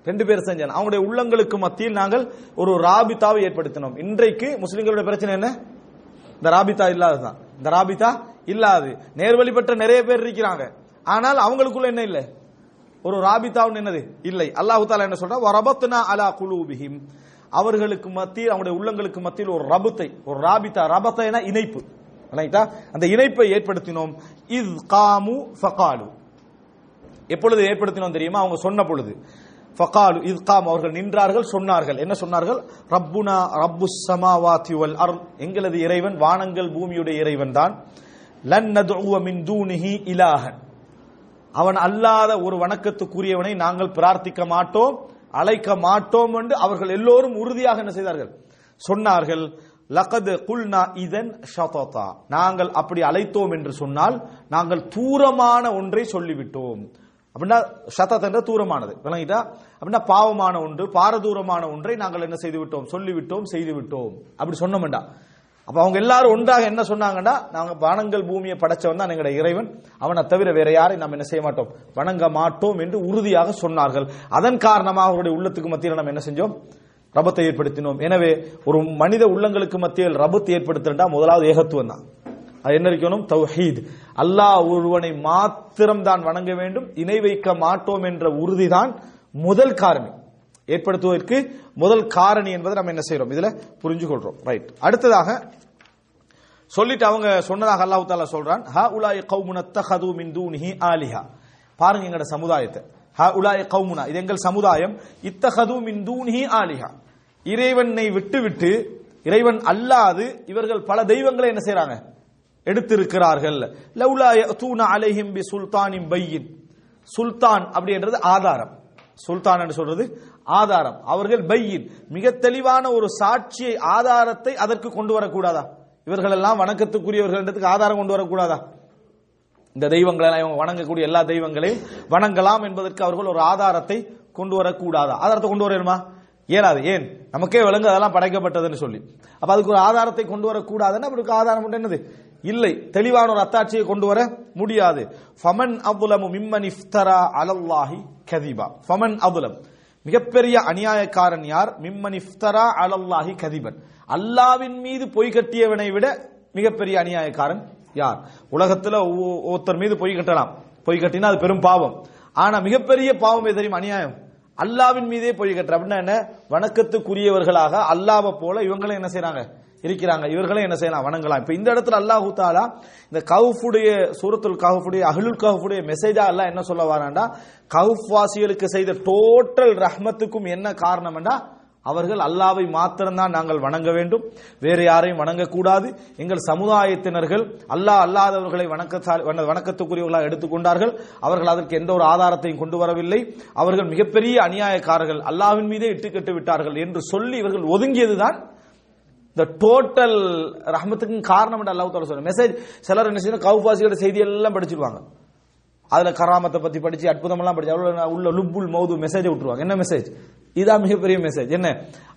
ரெண்டு பேர் செஞ்சாலும் அவங்களுடைய உள்ளங்களுக்கு மத்தியில் நாங்கள் ஒரு ராபிதாவை ஏற்படுத்தினோம். இன்றைக்கு முஸ்லிம்களுடைய பிரச்சனை என்ன? இந்த ராபிதா இல்லாததுதான். இந்த ராபிதா இல்லாது. நேர்வழி பெற்ற நிறைய பேர் இருக்கிறாங்க. ஆனால் அவங்களுக்குள்ள என்ன இல்லை? ஒரு ராபிதா என்னது? இல்லை. அல்லாஹு தாலா என்ன சொல்றா வரபத்னா அலா குலூபிஹிம். அவர்களுக்கு மத்தியில் அவங்களுடைய உள்ளங்களுக்கு மத்தியில் ஒரு ரபத்தை ஒரு ராபிதா ரபத்தை என இணைப்பு. ரைட்டா அந்த இணைப்பை ஏற்படுத்தினோம். இஸ் காமு ஃபகாலு. எப்பொழுது ஏற்படுத்தினோம் தெரியுமா? அவங்க சொன்ன பொழுது. ஃபகாலு இஸ் காம் அவர்கள் நின்றார்கள் சொன்னார்கள். என்ன சொன்னார்கள்? ரப்புனா ரப்பு சமாவாத்தி வல் அர் எங்களது இறைவன் வானங்கள் பூமியுடைய இறைவன் தான். லன் நதுவ மின் தூனிஹி இலாஹன். அவன் அல்லாத ஒரு வணக்கத்துக்குரியவனை நாங்கள் பிரார்த்திக்க மாட்டோம் அழைக்க மாட்டோம் என்று அவர்கள் எல்லோரும் உறுதியாக என்ன செய்தார்கள்? சொன்னார்கள். லகது குல்னா இதன் ஷததா. நாங்கள் அப்படி அழைத்தோம் என்று சொன்னால் நாங்கள் தூரமான ஒன்றை சொல்லிவிட்டோம். அப்படின்னா ஷதத் என்ற தூரமானது. விளங்கிட்டா? அப்படின்னா பாவமான ஒன்று பாரதூரமான ஒன்றை நாங்கள் என்ன செய்து விட்டோம் சொல்லிவிட்டோம் செய்து விட்டோம் அப்படி சொன்னோம்டா. அப்ப அவங்க எல்லாரும் ஒன்றாக என்ன சொன்னாங்கன்னா நாங்க வனங்கள் பூமியை படைச்சவன் தான் எங்களுடைய இறைவன். அவனை தவிர வேற யாரையும் நாம் என்ன செய்ய மாட்டோம். வணங்க மாட்டோம் என்று உறுதியாக சொன்னார்கள். அதன் காரணமாக அவருடைய உள்ளத்துக்கு மத்தியில் நம்ம என்ன செஞ்சோம்? ரபத்தை ஏற்படுத்தினோம். எனவே ஒரு மனித உள்ளங்களுக்கு மத்தியில் ரபத்தை ஏற்படுத்தினா முதலாவது ஏகத்துவம் தான். அது என்ன இருக்கணும்? தௌஹீத். அல்லாஹ் ஒருவனை மாத்திரம் தான் வணங்க வேண்டும் இணை வைக்க மாட்டோம் என்ற உறுதிதான் முதல் காரணி. ஏற்படுத்துவதற்கு முதல் காரணி என்பதை நம்ம என்ன செய்யறோம் இதுல புரிஞ்சு கொள்றோம் ரைட் அடுத்ததாக சொல்லிட்டு அவங்க சொன்னதாக அல்லாஹு தாலா சொல்றான் ஹா உலாய் கௌமுன தஹது மின் தூனிஹி ஆலிஹா. பாருங்க எங்கட சமுதாயத்தை. ஹா உலாய் கவுமுனா இது எங்கள் சமுதாயம். இத்தகது மின் தூனிஹி ஆலிஹா. இறைவனை விட்டுவிட்டு இறைவன் அல்லாது இவர்கள் பல தெய்வங்களை என்ன செய்யறாங்க எடுத்திருக்கிறார்கள். லவுலா தூண அலைஹிம் பி சுல்தானின் பையின். சுல்தான் அப்படின்றது ஆதாரம். சுல்தான் என்று சொல்றது ஆதாரம். அவர்கள் பையின். மிக தெளிவான ஒரு சாட்சியை ஆதாரத்தை அதற்கு கொண்டு வரக்கூடாதா? இவர்கள் எல்லாம் வணக்கத்துக்குரியவர்கள் ஆதாரம் கொண்டு வரக்கூடாதா? இந்த தெய்வங்களை இவங்க வணங்கக்கூடிய எல்லா தெய்வங்களையும் வணங்கலாம் என்பதற்கு அவர்கள் ஒரு ஆதாரத்தை கொண்டு வரக்கூடாதா? ஆதாரத்தை கொண்டு வரணுமா? இயலாது. ஏன்? நமக்கே விலங்கு அதெல்லாம் படைக்கப்பட்டதுன்னு சொல்லி. அப்ப அதுக்கு ஒரு ஆதாரத்தை கொண்டு வரக்கூடாதுன்னு அவருக்கு ஆதாரம் என்னது? இல்லை. தெளிவான ஒரு அத்தாட்சியை கொண்டு வர முடியாது. ஃபமன் அபுலமு மிம்மன் இஃப்தரா அலல்லாஹி கதிபா. ஃபமன் அபுலம் மிகப்பெரிய அநியாயக்காரன் யார்? மிம்மன் இஃப்தரா அலல்லாஹி கதிபன். அல்லாவின் மீது பொய் கட்டியவனை விட மிகப்பெரிய அநியாயக்காரன் யார்? உலகத்துல ஒருத்தர் மீது பொய் கட்டலாம். பொய் கட்டினா அது பெரும் பாவம். ஆனா மிகப்பெரிய பாவம் தெரியும்? அநியாயம். அல்லாவின் மீதே பொய் கட்டுற. அப்படின்னா என்ன? வணக்கத்துக்குரியவர்களாக அல்லாவை போல இவங்களும் என்ன செய்யறாங்க இருக்கிறாங்க. இவர்களும் என்ன செய்யலாம்? வணங்கலாம். இப்ப இந்த இடத்துல அல்லாஹூ தாலா இந்த கவுஃபுடைய சூரத்துல் கவுஃபுடைய அஹ்லுல் கவுஃபுடைய மெசேஜா எல்லாம் என்ன சொல்ல வராண்டா கவுஃப் வாசிகளுக்கு செய்த டோட்டல் ரஹ்மத்துக்கும் என்ன காரணம்னா அவர்கள் அல்லாவை மாத்திரம்தான் நாங்கள் வணங்க வேண்டும். வேறு யாரையும் வணங்கக்கூடாது. எங்கள் சமுதாயத்தினர்கள் அல்லாஹ் அல்லாதவர்களை வணக்க வணக்கத்துக்குரியவர்களாக எடுத்துக்கொண்டார்கள். அவர்கள் அதற்கு எந்த ஒரு ஆதாரத்தையும் கொண்டு வரவில்லை. அவர்கள் மிகப்பெரிய அநியாயக்காரர்கள். அல்லாவின் மீதே இட்டுக்கட்டு விட்டார்கள் என்று சொல்லி இவர்கள் ஒதுங்கியதுதான் இந்த டோட்டல் ரஹமத்துக்கும் காரணம் என்று அல்லாஹ் சொல்ல மெசேஜ் சிலர் என்ன செய்யணும் கவுபாசியோட செய்தி எல்லாம் படிச்சிருவாங்க. அதுல கராமத்தை பத்தி படிச்சு அற்புதம் எல்லாம் படிச்சு அவ்வளவு உள்ள லுப்புல் மௌது மெசேஜ் விட்டுருவாங்க. என்ன மெசேஜ் இதான் மிகப்பெரிய மெசேஜ் என்ன?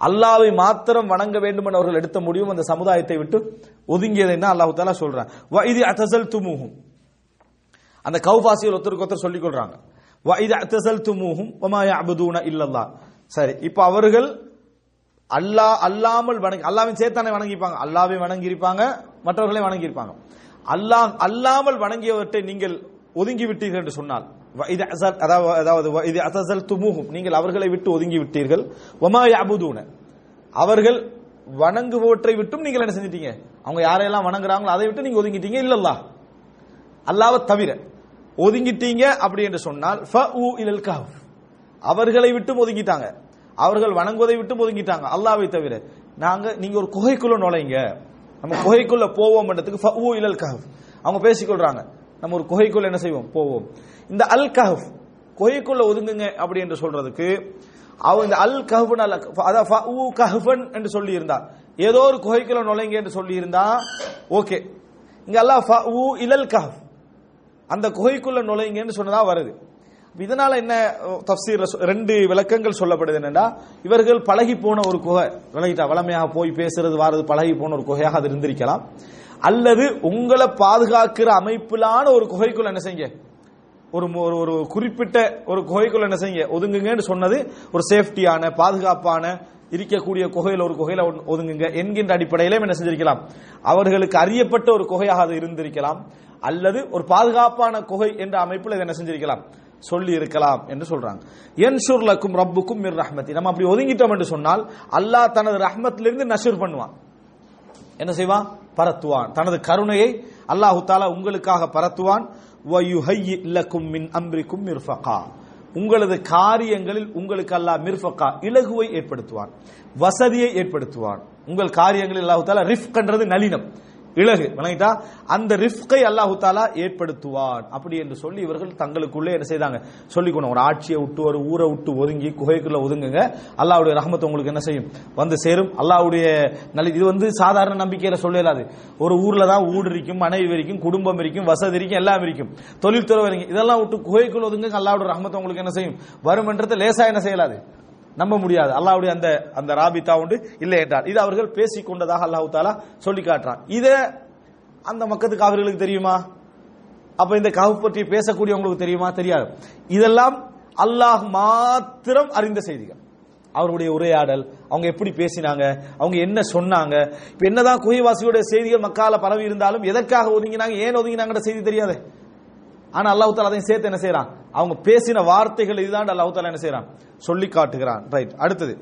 அல்லாவை மாத்திரம் வணங்க வேண்டும் என்று அவர்கள் எடுத்த முடியும் அந்த சமுதாயத்தை விட்டு ஒதுங்கியதை தான் அல்லாஹு தாலா சொல்றான். இது அத்தசல் துமுகும் அந்த கௌபாசிகள் ஒருத்தருக்கு ஒருத்தர் சொல்லிக் கொள்றாங்க. இது அத்தசல் துமுகும் வமா யஅபுதூன இல்லல்லா சரி இப்போ அவர்கள் அல்லாஹ் அல்லாமல் வணங்கி அல்லாவின் சேர்த்தானே வணங்கிப்பாங்க. அல்லாவை வணங்கியிருப்பாங்க மற்றவர்களை மற்றவர்களையும் அல்லாஹ் அல்லாமல் வணங்கியவற்றை நீங்கள் ஒதுங்கி விட்டீர்கள் என்று சொன்னால் அதாவது அதாவது வ அசல் துமுகும் நீங்கள் அவர்களை விட்டு ஒதுங்கி விட்டீர்கள் ஒமா யாபுதூன அவர்கள் வணங்குபவற்றை விட்டும் நீங்கள் என்ன செஞ்சிட்டீங்க? அவங்க யாரையெல்லாம் வணங்குறாங்களோ அதை விட்டு நீங்க ஒதுங்கிட்டீங்க. இல்லல்லா. அல்லாவை தவிர ஒதுங்கிட்டீங்க அப்படி என்று சொன்னால் அவர்களை விட்டும் ஒதுங்கிட்டாங்க. அவர்கள் வணங்குவதை விட்டும் ஒதுங்கிட்டாங்க. அல்லாவை தவிர நாங்க நீங்க ஒரு குகைக்குள்ள நுழைங்க. நம்ம குகைக்குள்ள போவோம்ன்றதுக்கு ஃபஉ அவங்க பேசிக்கொள்றாங்க. நம்ம ஒரு குகைக்குள்ள என்ன செய்வோம்? போவோம். இந்த அல் கஹப் குகைக்குள்ள ஒதுங்குங்க அப்படி என்று சொல்றதுக்கு அவங்க இந்த அல் கஹ்பன் அல்ல அதாவது கஹ்பன் என்று சொல்லி இருந்தா ஏதோ ஒரு குகைக்குள்ள நுழைங்க என்று சொல்லி இருந்தா ஓகே. இங்க அல்லாஹ் இலல் கஹப் அந்த குகைக்குள்ள நுழைங்கன்னு சொன்னதா வருது. இதனால என்ன தப்சீர் ரெண்டு விளக்கங்கள் சொல்லப்படுது என்னன்னா இவர்கள் பழகி போன ஒரு குகை. விலகிட்டா வளமையாக போய் பேசுறது வாரது பழகி போன ஒரு குகையாக அது இருந்திருக்கலாம். அல்லது உங்களை பாதுகாக்கிற அமைப்பிலான ஒரு குகைக்குள்ள என்ன செய்யுங்க? ஒரு ஒரு ஒரு குறிப்பிட்ட ஒரு குகைக்குள்ள என்ன செய்யுங்க? ஒதுங்குங்கன்னு சொன்னது ஒரு சேஃப்டியான பாதுகாப்பான இருக்கக்கூடிய குகையில் ஒரு குகையில ஒதுங்குங்க என்கின்ற அடிப்படையிலே என்ன செஞ்சிருக்கலாம்? அவர்களுக்கு அறியப்பட்ட ஒரு குகையாக அது இருந்திருக்கலாம். அல்லது ஒரு பாதுகாப்பான குகை என்ற அமைப்பில் இதை என்ன செஞ்சிருக்கலாம்? சொல்லி இருக்கலாம் என்று சொல்றாங்க. என்சுர்லக்கும் ரப்புக்கும் மிர் ரஹ்மதி. நம்ம அப்படி ஒதுங்கிட்டோம் என்று சொன்னால் அல்லாஹ் தனது ரஹ்மத்திலிருந்து நஷூர் பண்ணுவான். என்ன செய்வான்? பரத்துவான். தனது கருணையை அல்லாஹு தாலா உங்களுக்காக பரத்துவான். மின் அம்ரிக்கும் மிர்ஃபகா உங்களது காரியங்களில் உங்களுக்கு அல்லாஹ் மிர்ஃபகா இலகுவை ஏற்படுத்துவான் வசதியை ஏற்படுத்துவான். உங்கள் காரியங்களில் அல்லாஹு தாலா ரிஃப்கன்றது நளினம். இலகு விளங்கிட்டா? அந்த ரிஃப்கை அல்லாஹு தாலா ஏற்படுத்துவான். அப்படி என்று சொல்லி இவர்கள் தங்களுக்குள்ளே என்ன செய்தாங்க? சொல்லிக்கணும் ஒரு ஆட்சியை விட்டு ஒரு ஊரை விட்டு ஒதுங்கி குகைக்குள்ள ஒதுங்குங்க. அல்லாவுடைய ரஹமத் உங்களுக்கு என்ன செய்யும்? வந்து சேரும். அல்லாவுடைய நல்ல இது வந்து சாதாரண நம்பிக்கையில சொல்லலாது ஒரு ஊர்ல தான் ஊடு இருக்கும் மனைவி இருக்கும் குடும்பம் இருக்கும் வசதி இருக்கும் எல்லாம் இருக்கும். தொழில்துறை இருக்கும் இதெல்லாம் விட்டு குகைக்குள்ள ஒதுங்க அல்லாவுடைய ரஹமத் உங்களுக்கு என்ன செய்யும்? வரும்ன்றது லேசா என்ன செய்யலாது? நம்ப முடியாது. அல்லாவுடைய அந்த அந்த ராபித்தா உண்டு. இல்லை என்றார். இது அவர்கள் பேசிக் கொண்டதாக அல்லாஹ் தாலா சொல்லி காட்டுறான். இத அந்த மக்கத்துக்கு அவர்களுக்கு தெரியுமா? அப்ப இந்த கவு பற்றி பேசக்கூடியவங்களுக்கு தெரியுமா? தெரியாது. இதெல்லாம் அல்லாஹ் மாத்திரம் அறிந்த செய்திகள். அவருடைய உரையாடல் அவங்க எப்படி பேசினாங்க அவங்க என்ன சொன்னாங்க இப்ப என்னதான் குகைவாசியோட செய்திகள் மக்கால பரவி இருந்தாலும் எதற்காக ஒதுங்கினாங்க ஏன் ஒதுங்கினாங்கன்ற செய்தி தெரியாது. ஆனா அல்லாஹு தாலா அதையும் சேர்த்து என்ன செய்யறான் அவங்க பேசின வார்த்தைகள் இதுதான் அல்லாஹ் தாலா என்ன செய்யறான் சொல்லி காட்டுகிறான் ரைட் அடுத்தது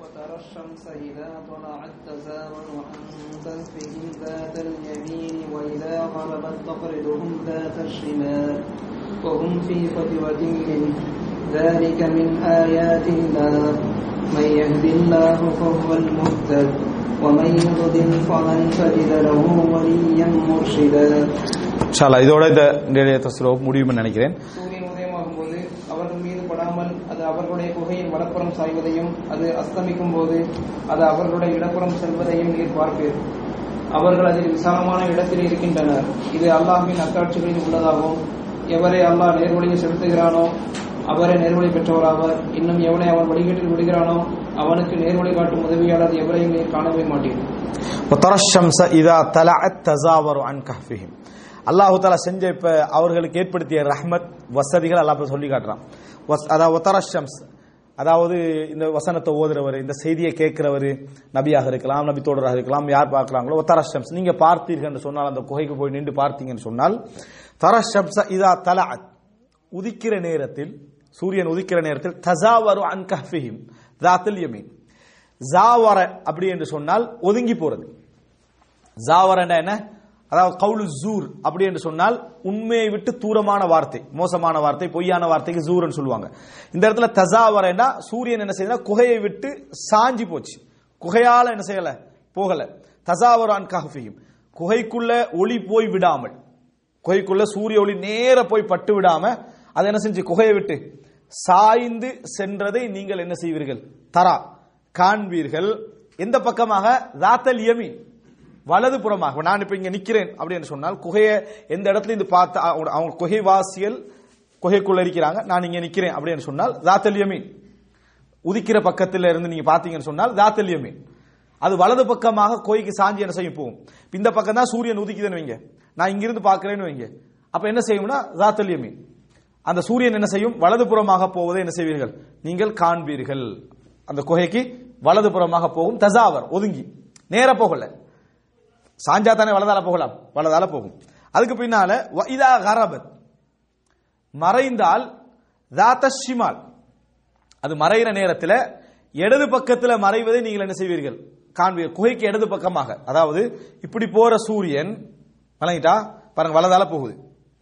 وترى الشمس إذا طلعت تزاور عن كهفهم ذات اليمين وإذا غربت تقرضهم ذات الشمال وهم في فجوة منه ذلك من آيات الله من يهد الله فهو المهتد ومن يضلل فلن تجد له وليا مرشدا ஷாலா இதோட இந்த இன்றைய தஸ்ரோ முடியும்னு நினைக்கிறேன் இடப்புறம் சாய்வதையும் அது அஸ்தமிக்கும் போது அது அவர்களுடைய இடப்புறம் செல்வதையும் நீர் பார்ப்பீர். அவர்கள் அதில் விசாலமான இடத்தில் இருக்கின்றனர். இது அல்லாஹின் அக்காட்சிகளில் உள்ளதாகவும் எவரை அல்லாஹ் நேர்வழியை செலுத்துகிறானோ அவரை நேர்வழி பெற்றவராவார். இன்னும் எவனை அவன் வழிகேட்டில் விடுகிறானோ அவனுக்கு நேர்வழி காட்டும் உதவியாளர் எவரையும் நீர் காணவே மாட்டீர். அல்லாஹு தாலா செஞ்ச இப்ப அவர்களுக்கு ஏற்படுத்திய ரஹ்மத் வசதிகள் அல்லாஹ் சொல்லி காட்டுறான். அதாவது ஒத்தரஷம்ஸ் அதாவது இந்த வசனத்தை ஓதுறவர் இந்த செய்தியை கேட்கிறவர் நபியாக இருக்கலாம் நபி தோழராக இருக்கலாம் யார் பார்க்கிறாங்களோ தரஷம்ஸ். நீங்க பார்த்தீர்கள் என்று சொன்னால் அந்த குகைக்கு போய் நின்று பார்த்தீங்கன்னு சொன்னால் தரஷம்ச இதா தல உதிக்கிற நேரத்தில் சூரியன் உதிக்கிற நேரத்தில் தசாவரு அன்கஃபிஹிம் தாத்தில் யமீன் ஜாவர அப்படி என்று சொன்னால் ஒதுங்கி போறது. ஜாவரன்னா என்ன? அதாவது கவுலு ஜூர் அப்படி என்று சொன்னால் உண்மையை விட்டு தூரமான வார்த்தை மோசமான வார்த்தை பொய்யான வார்த்தைக்கு ஜூர்னு சொல்லுவாங்க. இந்த இடத்துல தசாவரன்னா சூரியன் என்ன செய்யல? குகையை விட்டு சாஞ்சி போச்சு. குகையால என்ன செய்யல? போகல. தசாவரான் கஹஃபியும் குகைக்குள்ள ஒளி போய் விடாமல். குகைக்குள்ள சூரிய ஒளி நேர போய் பட்டு விடாம அது என்ன செஞ்சு? குகையை விட்டு சாய்ந்து சென்றதை நீங்கள் என்ன செய்வீர்கள்? தரா. காண்பீர்கள். எந்த பக்கமாக? ராத்தல் யமீன் வலது புறமாக நான் இப்ப இங்க நிக்கிறேன் அப்படின்னு சொன்னால் குகையை எந்த இடத்துல இருந்து பார்த்து அவங்க- அவங்க குகை வாசியல் குகைக்குள்ள இருக்கிறாங்க நான் இங்க நிக்கிறேன் அப்படின்னு சொன்னால் தாத்தல்யமீன் உதிக்கிற பக்கத்துல இருந்து நீங்க பாத்தீங்கன்னு சொன்னால் தாத்தல்யமீன் அது வலது பக்கமாக கோய்க்கு சாஞ்சி என்ன செய்யும்? போகும். இந்த பக்கம் தான் சூரியன் உதிக்குதுன்னு வைங்க. நான் இங்கிருந்து பாக்குறேன்னு வைங்க. அப்ப என்ன செய்யும்னா தாத்தல்யமீன் அந்த சூரியன் என்ன செய்யும்? வலது புறமாக போவதை என்ன செய்வீர்கள்? நீங்கள் காண்பீர்கள். அந்த குகைக்கு வலது புறமாக போகும் தசாவர் ஒதுங்கி. நேர போகல. சாஞ்சா தானே வலதால போகலாம். வலதால போகும். அதுக்கு பின்னால இதா கரபத். மறைந்தால் தாத்த ஷிமால். அது மறைகிற நேரத்தில் இடது பக்கத்தில் மறைவதை நீங்கள் என்ன செய்வீர்கள்? காண்பீர்கள். குகைக்கு இடது பக்கமாக. அதாவது இப்படி போற சூரியன் வழங்கிட்டா பாருங்க வலதால போகுது.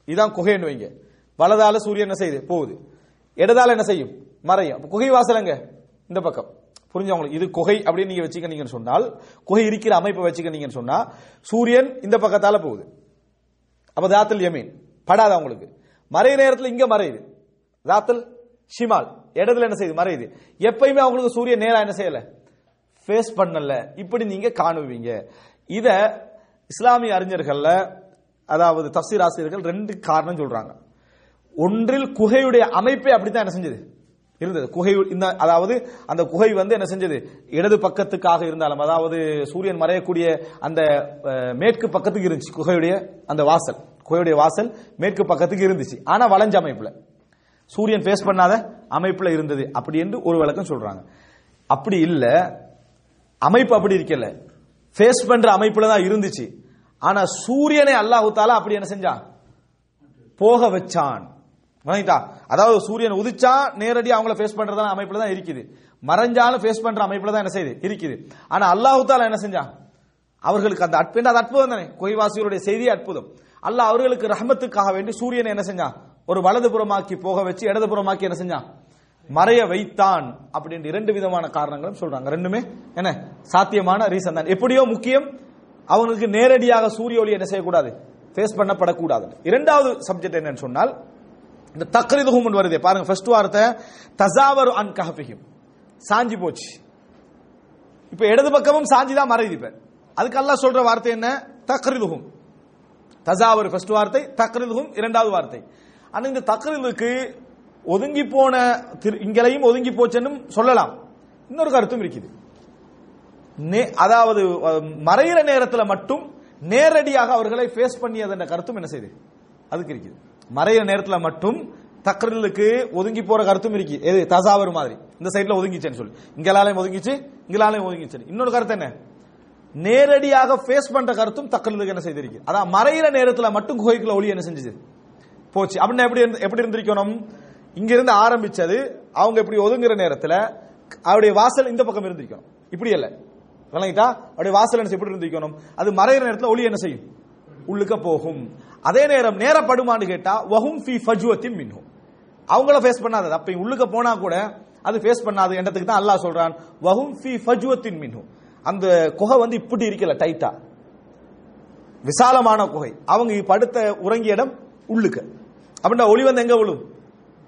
இதுதான் குகைன்னு வைங்க. வலதால சூரியன் என்ன செய்யுது? போகுது. இடதால என்ன செய்யும்? மறையும். குகை வாசலங்க இந்த பக்கம். புரிஞ்சவங்களுக்கு இது குகை அப்படின்னு நீங்க வச்சுக்கிட்டீங்கன்னு சொன்னால் குகை இருக்கிற அமைப்பை வச்சுக்கிட்டீங்கன்னு சொன்னா சூரியன் இந்த பக்கத்தால போகுது. அப்ப தாத்தல் யமீன். படாத அவங்களுக்கு. மறைய நேரத்தில் இங்க மறையுது. தாத்தல் ஷிமால். இடத்துல என்ன செய்யுது? மறையுது. எப்பயுமே அவங்களுக்கு சூரியன் நேரா என்ன செய்யல? ஃபேஸ் பண்ணல. இப்படி நீங்க காணுவீங்க. இத இஸ்லாமிய அறிஞர்கள்ல அதாவது தப்சீர் ஆசிரியர்கள் ரெண்டு காரணம் சொல்றாங்க. ஒன்றில் குகையுடைய அமைப்பே அப்படித்தான் என்ன செஞ்சது? இருந்தது. குகை இந்த அதாவது அந்த குகை வந்து என்ன செஞ்சது? இடது பக்கத்துக்காக இருந்தாலும் அதாவது சூரியன் மறையக்கூடிய அந்த மேற்கு பக்கத்துக்கு இருந்துச்சு குகையுடைய அந்த வாசல். குகையுடைய வாசல் மேற்கு பக்கத்துக்கு இருந்துச்சு. ஆனா வளைஞ்ச அமைப்புல. சூரியன் ஃபேஸ் பண்ணாத அமைப்புல இருந்தது. அப்படி என்று ஒரு விளக்கம் சொல்றாங்க. அப்படி இல்ல. அமைப்பு அப்படி இருக்கல. ஃபேஸ் பண்ற அமைப்புல தான் இருந்துச்சு. ஆனா சூரியனை அல்லாஹு தாலா அப்படி என்ன செஞ்சான்? போக வச்சான். வணங்கிட்டா அதாவது சூரியன் உதிச்சா நேரடியாக அவங்கள ஃபேஸ் பண்றதான அமைப்புல தான் இருக்குது. மறைஞ்சாலும் ஃபேஸ் பண்ற அமைப்புல தான் என்ன செய்யுது? இருக்குது. ஆனா அல்லாஹு தாலா என்ன செஞ்சான் அவர்களுக்கு அந்த அற்பு அது அற்புதம் தானே? குகைவாசிகளுடைய செய்தி அற்புதம். அல்லாஹ் அவர்களுக்கு ரஹமத்துக்காக வேண்டி சூரியனை என்ன செஞ்சான் ஒரு வலதுபுறமாக்கி போக வச்சு இடதுபுறமாக்கி என்ன செஞ்சான் மறைய வைத்தான் அப்படின்ற இரண்டு விதமான காரணங்களும் சொல்றாங்க. ரெண்டுமே என்ன? சாத்தியமான ரீசன் தான். எப்படியோ முக்கியம். அவங்களுக்கு நேரடியாக சூரிய ஒளி என்ன செய்யக்கூடாது? ஃபேஸ் பண்ணப்படக்கூடாது. இரண்டாவது சப்ஜெக்ட் என்னன்னு சொன்னால் இந்த தக்ரிதுகும் வருதே பாருங்க ஃபர்ஸ்ட் வார்த்தை தசாவரு அன் கஹபிஹிம் சாஞ்சி போச்சு. இப்ப இடது பக்கமும் சாஞ்சி தான் மறையுது இப்ப. அதுக்கு அல்லா சொல்ற வார்த்தை என்ன? தக்ரிதுகும் தசாவரு ஃபர்ஸ்ட் வார்த்தை தக்ரிதுகும் இரண்டாவது வார்த்தை. ஆனா இந்த தக்ரிதுக்கு ஒதுங்கி போன திரு- இங்களையும் ஒதுங்கி போச்சுன்னு சொல்லலாம். இன்னொரு கருத்தும் இருக்குது. நே- அதாவது மறையிற நேரத்தில் மட்டும் நேரடியாக அவர்களை ஃபேஸ் பண்ணியது என்ற கருத்தும் என்ன செய்யுது? அதுக்கு இருக்குது. மறையிற நேரத்தில் மட்டும் தக்ரிலுக்கு ஒதுங்கி போற கருத்தும் இருக்கு. எது? தசாவர் மாதிரி. இந்த சைட்ல ஒதுங்கிச்சேன்னு சொல்லி. இங்கலாலையும் ஒதுங்கிச்சு இங்கலாலையும் ஒதுங்கிச்சு இன்னொரு கருத்து என்ன? நேரடியாக ஃபேஸ் பண்ற கருத்தும் தக்ரிலுக்கு என்ன செய்திருக்கு அதான் மறையிற நேரத்தில் மட்டும் குகைக்குள்ள ஒளி என்ன செஞ்சது? போச்சு. அப்படின்னா எப்படி இருந்து- எப்படி இருந்திருக்கணும்? இங்கிருந்து ஆரம்பிச்சது அவங்க இப்படி ஒதுங்குற நேரத்தில் அவருடைய வாசல் இந்த பக்கம் இருந்திருக்கணும். இப்படி இல்லை விளங்கிட்டா அவருடைய வாசல் என்ன எப்படி இருந்திருக்கணும்? அது மறையிற நேரத்தில் ஒளி என்ன செய்யும்? உள்ளுக்க போகும். அதே நேரம் நேரப்படுமான்னு கேட்டா வஹும் ஃபி ஃபஜ்வத்தின் மின்ஹும். அவங்கள ஃபேஸ் பண்ணாதது. அப்ப உள்ளுக்க போனா கூட அது ஃபேஸ் பண்ணாது என்றதுக்கு தான் அல்லாஹ் சொல்றான் வஹும் ஃபி ஃபஜ்வத்தின் மின்ஹும். அந்த குகை வந்து இப்படி இருக்கல டைட்டா விசாலமான குகை. அவங்க படுத்த உறங்கிய இடம் உள்ளுக்கு. அப்படின்னா ஒளி வந்து எங்க விழும்?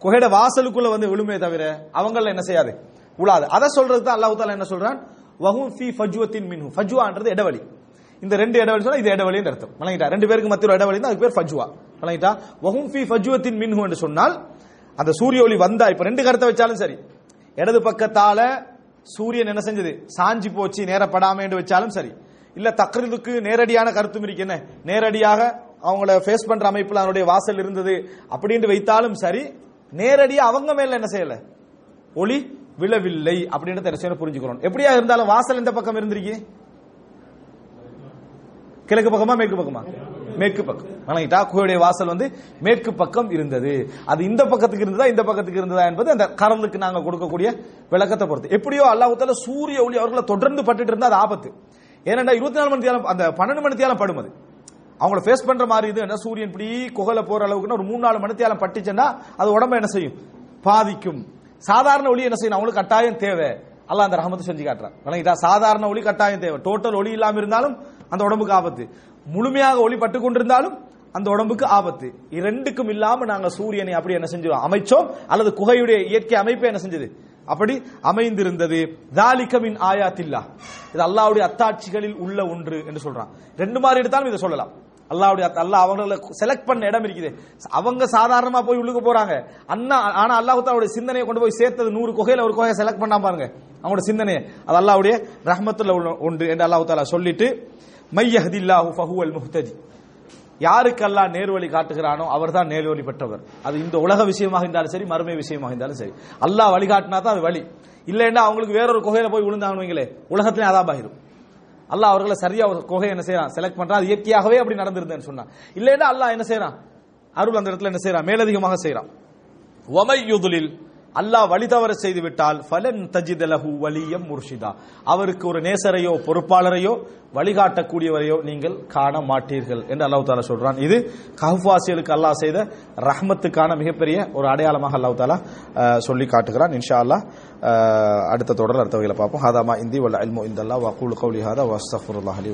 குகையோட வாசலுக்குள்ள வந்து விழுமே தவிர அவங்கள என்ன செய்யாது? உழாது. அதை சொல்றது தான் அல்லாஹு என்ன சொல்றான்? வஹும் ஃபி ஃபஜ்வத்தின் மின்ஹு ஃபஜ்வான்றது இடைவெளி. இந்த ரெண்டு இடைவெளி சொன்னா இது இடைவெளின்னு அர்த்தம். வழங்கிட்டா ரெண்டு பேருக்கு மத்தியில் இடைவெளி தான் அதுக்கு பேர் ஃபஜ்வா. வழங்கிட்டா வஹும் ஃபி ஃபஜ்வத்தின் மின்ஹு என்று சொன்னால் அந்த சூரிய ஒளி வந்தா இப்ப ரெண்டு கருத்தை வச்சாலும் சரி இடது பக்கத்தால சூரியன் என்ன செஞ்சது? சாஞ்சி போச்சு நேரப்படாம என்று வச்சாலும் சரி. இல்ல தக்ரீதுக்கு நேரடியான கருத்தும் இருக்கு என்ன? நேரடியாக அவங்கள ஃபேஸ் பண்ற அமைப்புல அவனுடைய வாசல் இருந்தது அப்படின்னு வைத்தாலும் சரி நேரடியா அவங்க மேல என்ன செய்யல? ஒளி விழவில்லை அப்படின்றத தெரிசு புரிஞ்சுக்கிறோம். எப்படியா இருந்தாலும் வாசல் எந்த பக்கம் இருந்திருக்கு? கிழக்கு பக்கமா மேற்கு பக்கமா? மேற்கு பக்கம். வணங்கிட்டா குகையுடைய வாசல் வந்து மேற்கு பக்கம் இருந்தது. அது இந்த பக்கத்துக்கு இருந்ததா இந்த பக்கத்துக்கு இருந்ததா என்பது அந்த கரலுக்கு நாங்க கொடுக்கக்கூடிய விளக்கத்தை பொறுத்து. எப்படியோ அல்லாஹ்வுத்தால சூரிய ஒளி அவர்களை தொடர்ந்து பட்டுட்டு இருந்தா அது ஆபத்து. ஏனென்றா இருபத்தி நாலு மணி நேரம் அந்த பன்னெண்டு மணி நேரம் படும் அது. அவங்கள ஃபேஸ் பண்ற மாதிரி இது என்ன? சூரியன் இப்படி குகல போற அளவுக்கு ஒரு மூணு நாலு மணி நேரம் பட்டுச்சுன்னா அது உடம்ப என்ன செய்யும்? பாதிக்கும். சாதாரண ஒளி என்ன செய்யணும் அவங்களுக்கு கட்டாயம் தேவை. அல்லாஹ் அந்த ரஹமத்தை செஞ்சு காட்டுறான். வணங்கிட்டா சாதாரண ஒளி கட்டாயம் தேவை. டோட்டல் ஒளி இல்லாம இருந்தாலும் அந்த உடம்புக்கு ஆபத்து. முழுமையாக ஒளி பட்டு கொண்டிருந்தாலும் அந்த உடம்புக்கு ஆபத்து. இரண்டுக்கும் இல்லாம நாங்க சூரியனை அப்படி என்ன செஞ்சோம் அமைச்சோம். அல்லது குகையுடைய இயற்கை அமைப்பை என்ன செஞ்சது? அப்படி அமைந்திருந்தது. தாலிகமின் ஆயாத்தில்லா இது அல்லாவுடைய அத்தாட்சிகளில் உள்ள ஒன்று என்று சொல்றான். ரெண்டு மாதிரி எடுத்தாலும் இதை சொல்லலாம். அல்லாவுடைய அல்லாஹ் அவங்கள செலக்ட் பண்ண இடம் இருக்குது. அவங்க சாதாரணமா போய் உள்ளுக்கு போறாங்க. அண்ணா ஆனா அல்லாஹ் சிந்தனையை கொண்டு போய் சேர்த்தது நூறு குகையில ஒரு குகையை செலக்ட் பண்ணா பாருங்க. அவங்களோட சிந்தனையை. அது அல்லாவுடைய ரஹமத்துல ஒன்று என்று அல்லாஹு தாலா சொல்லிட்டு மையஹதில்லாஹு ஃபஹுவல் முஹ்ததி. யாருக்கெல்லாம் நேர்வழி காட்டுகிறானோ அவர்தான் நேர்வழி பெற்றவர். அது இந்த உலக விஷயமாக இருந்தாலும் சரி மறுமை விஷயமாக இருந்தாலும் சரி. அல்லாஹ் வழிகாட்டினா தான் அது வழி. இல்லைன்னா அவங்களுக்கு வேறொரு குகையில போய் விழுந்தாங்கன்னு வைங்களே உலகத்திலே அதாபாயிரும் அல்லாஹ் அவர்களை சரியா ஒரு குகை என்ன செய்யறான்? செலக்ட் பண்றான். அது இயற்கையாகவே அப்படி நடந்திருந்தேன்னு சொன்னான். இல்லைன்னா அல்லாஹ் என்ன செய்யறான்? அருள் அந்த இடத்துல என்ன செய்யறான்? மேலதிகமாக செய்யறான். ஒமையுதுலில் அல்லாஹ் வழி தவற செய்து விட்டால் ஃபலன் தஜிதலஹு வலியம் முர்ஷிதா. அவருக்கு ஒரு நேசரையோ பொறுப்பாளரையோ வழிகாட்டக்கூடியவரையோ நீங்கள் காண மாட்டீர்கள் என்று அல்லாஹ் தாலா சொல்றான். இது கஹ்வாசியலுக்கு அல்லாஹ் செய்த ரஹ்மத்துக்கான மிகப்பெரிய ஒரு அடையாளமாக அல்லாஹ் தாலா சொல்லி காட்டுகிறான். இன்ஷா அல்லாஹ் அடுத்த தொடர் அடுத்த வகையில் பார்ப்போம். ஹாதாமா இந்தி வல்ல அல்மு இந்தல்லா வகூல் கௌலி ஹாதா வஸ்தஃபுல்லாஹ் அலி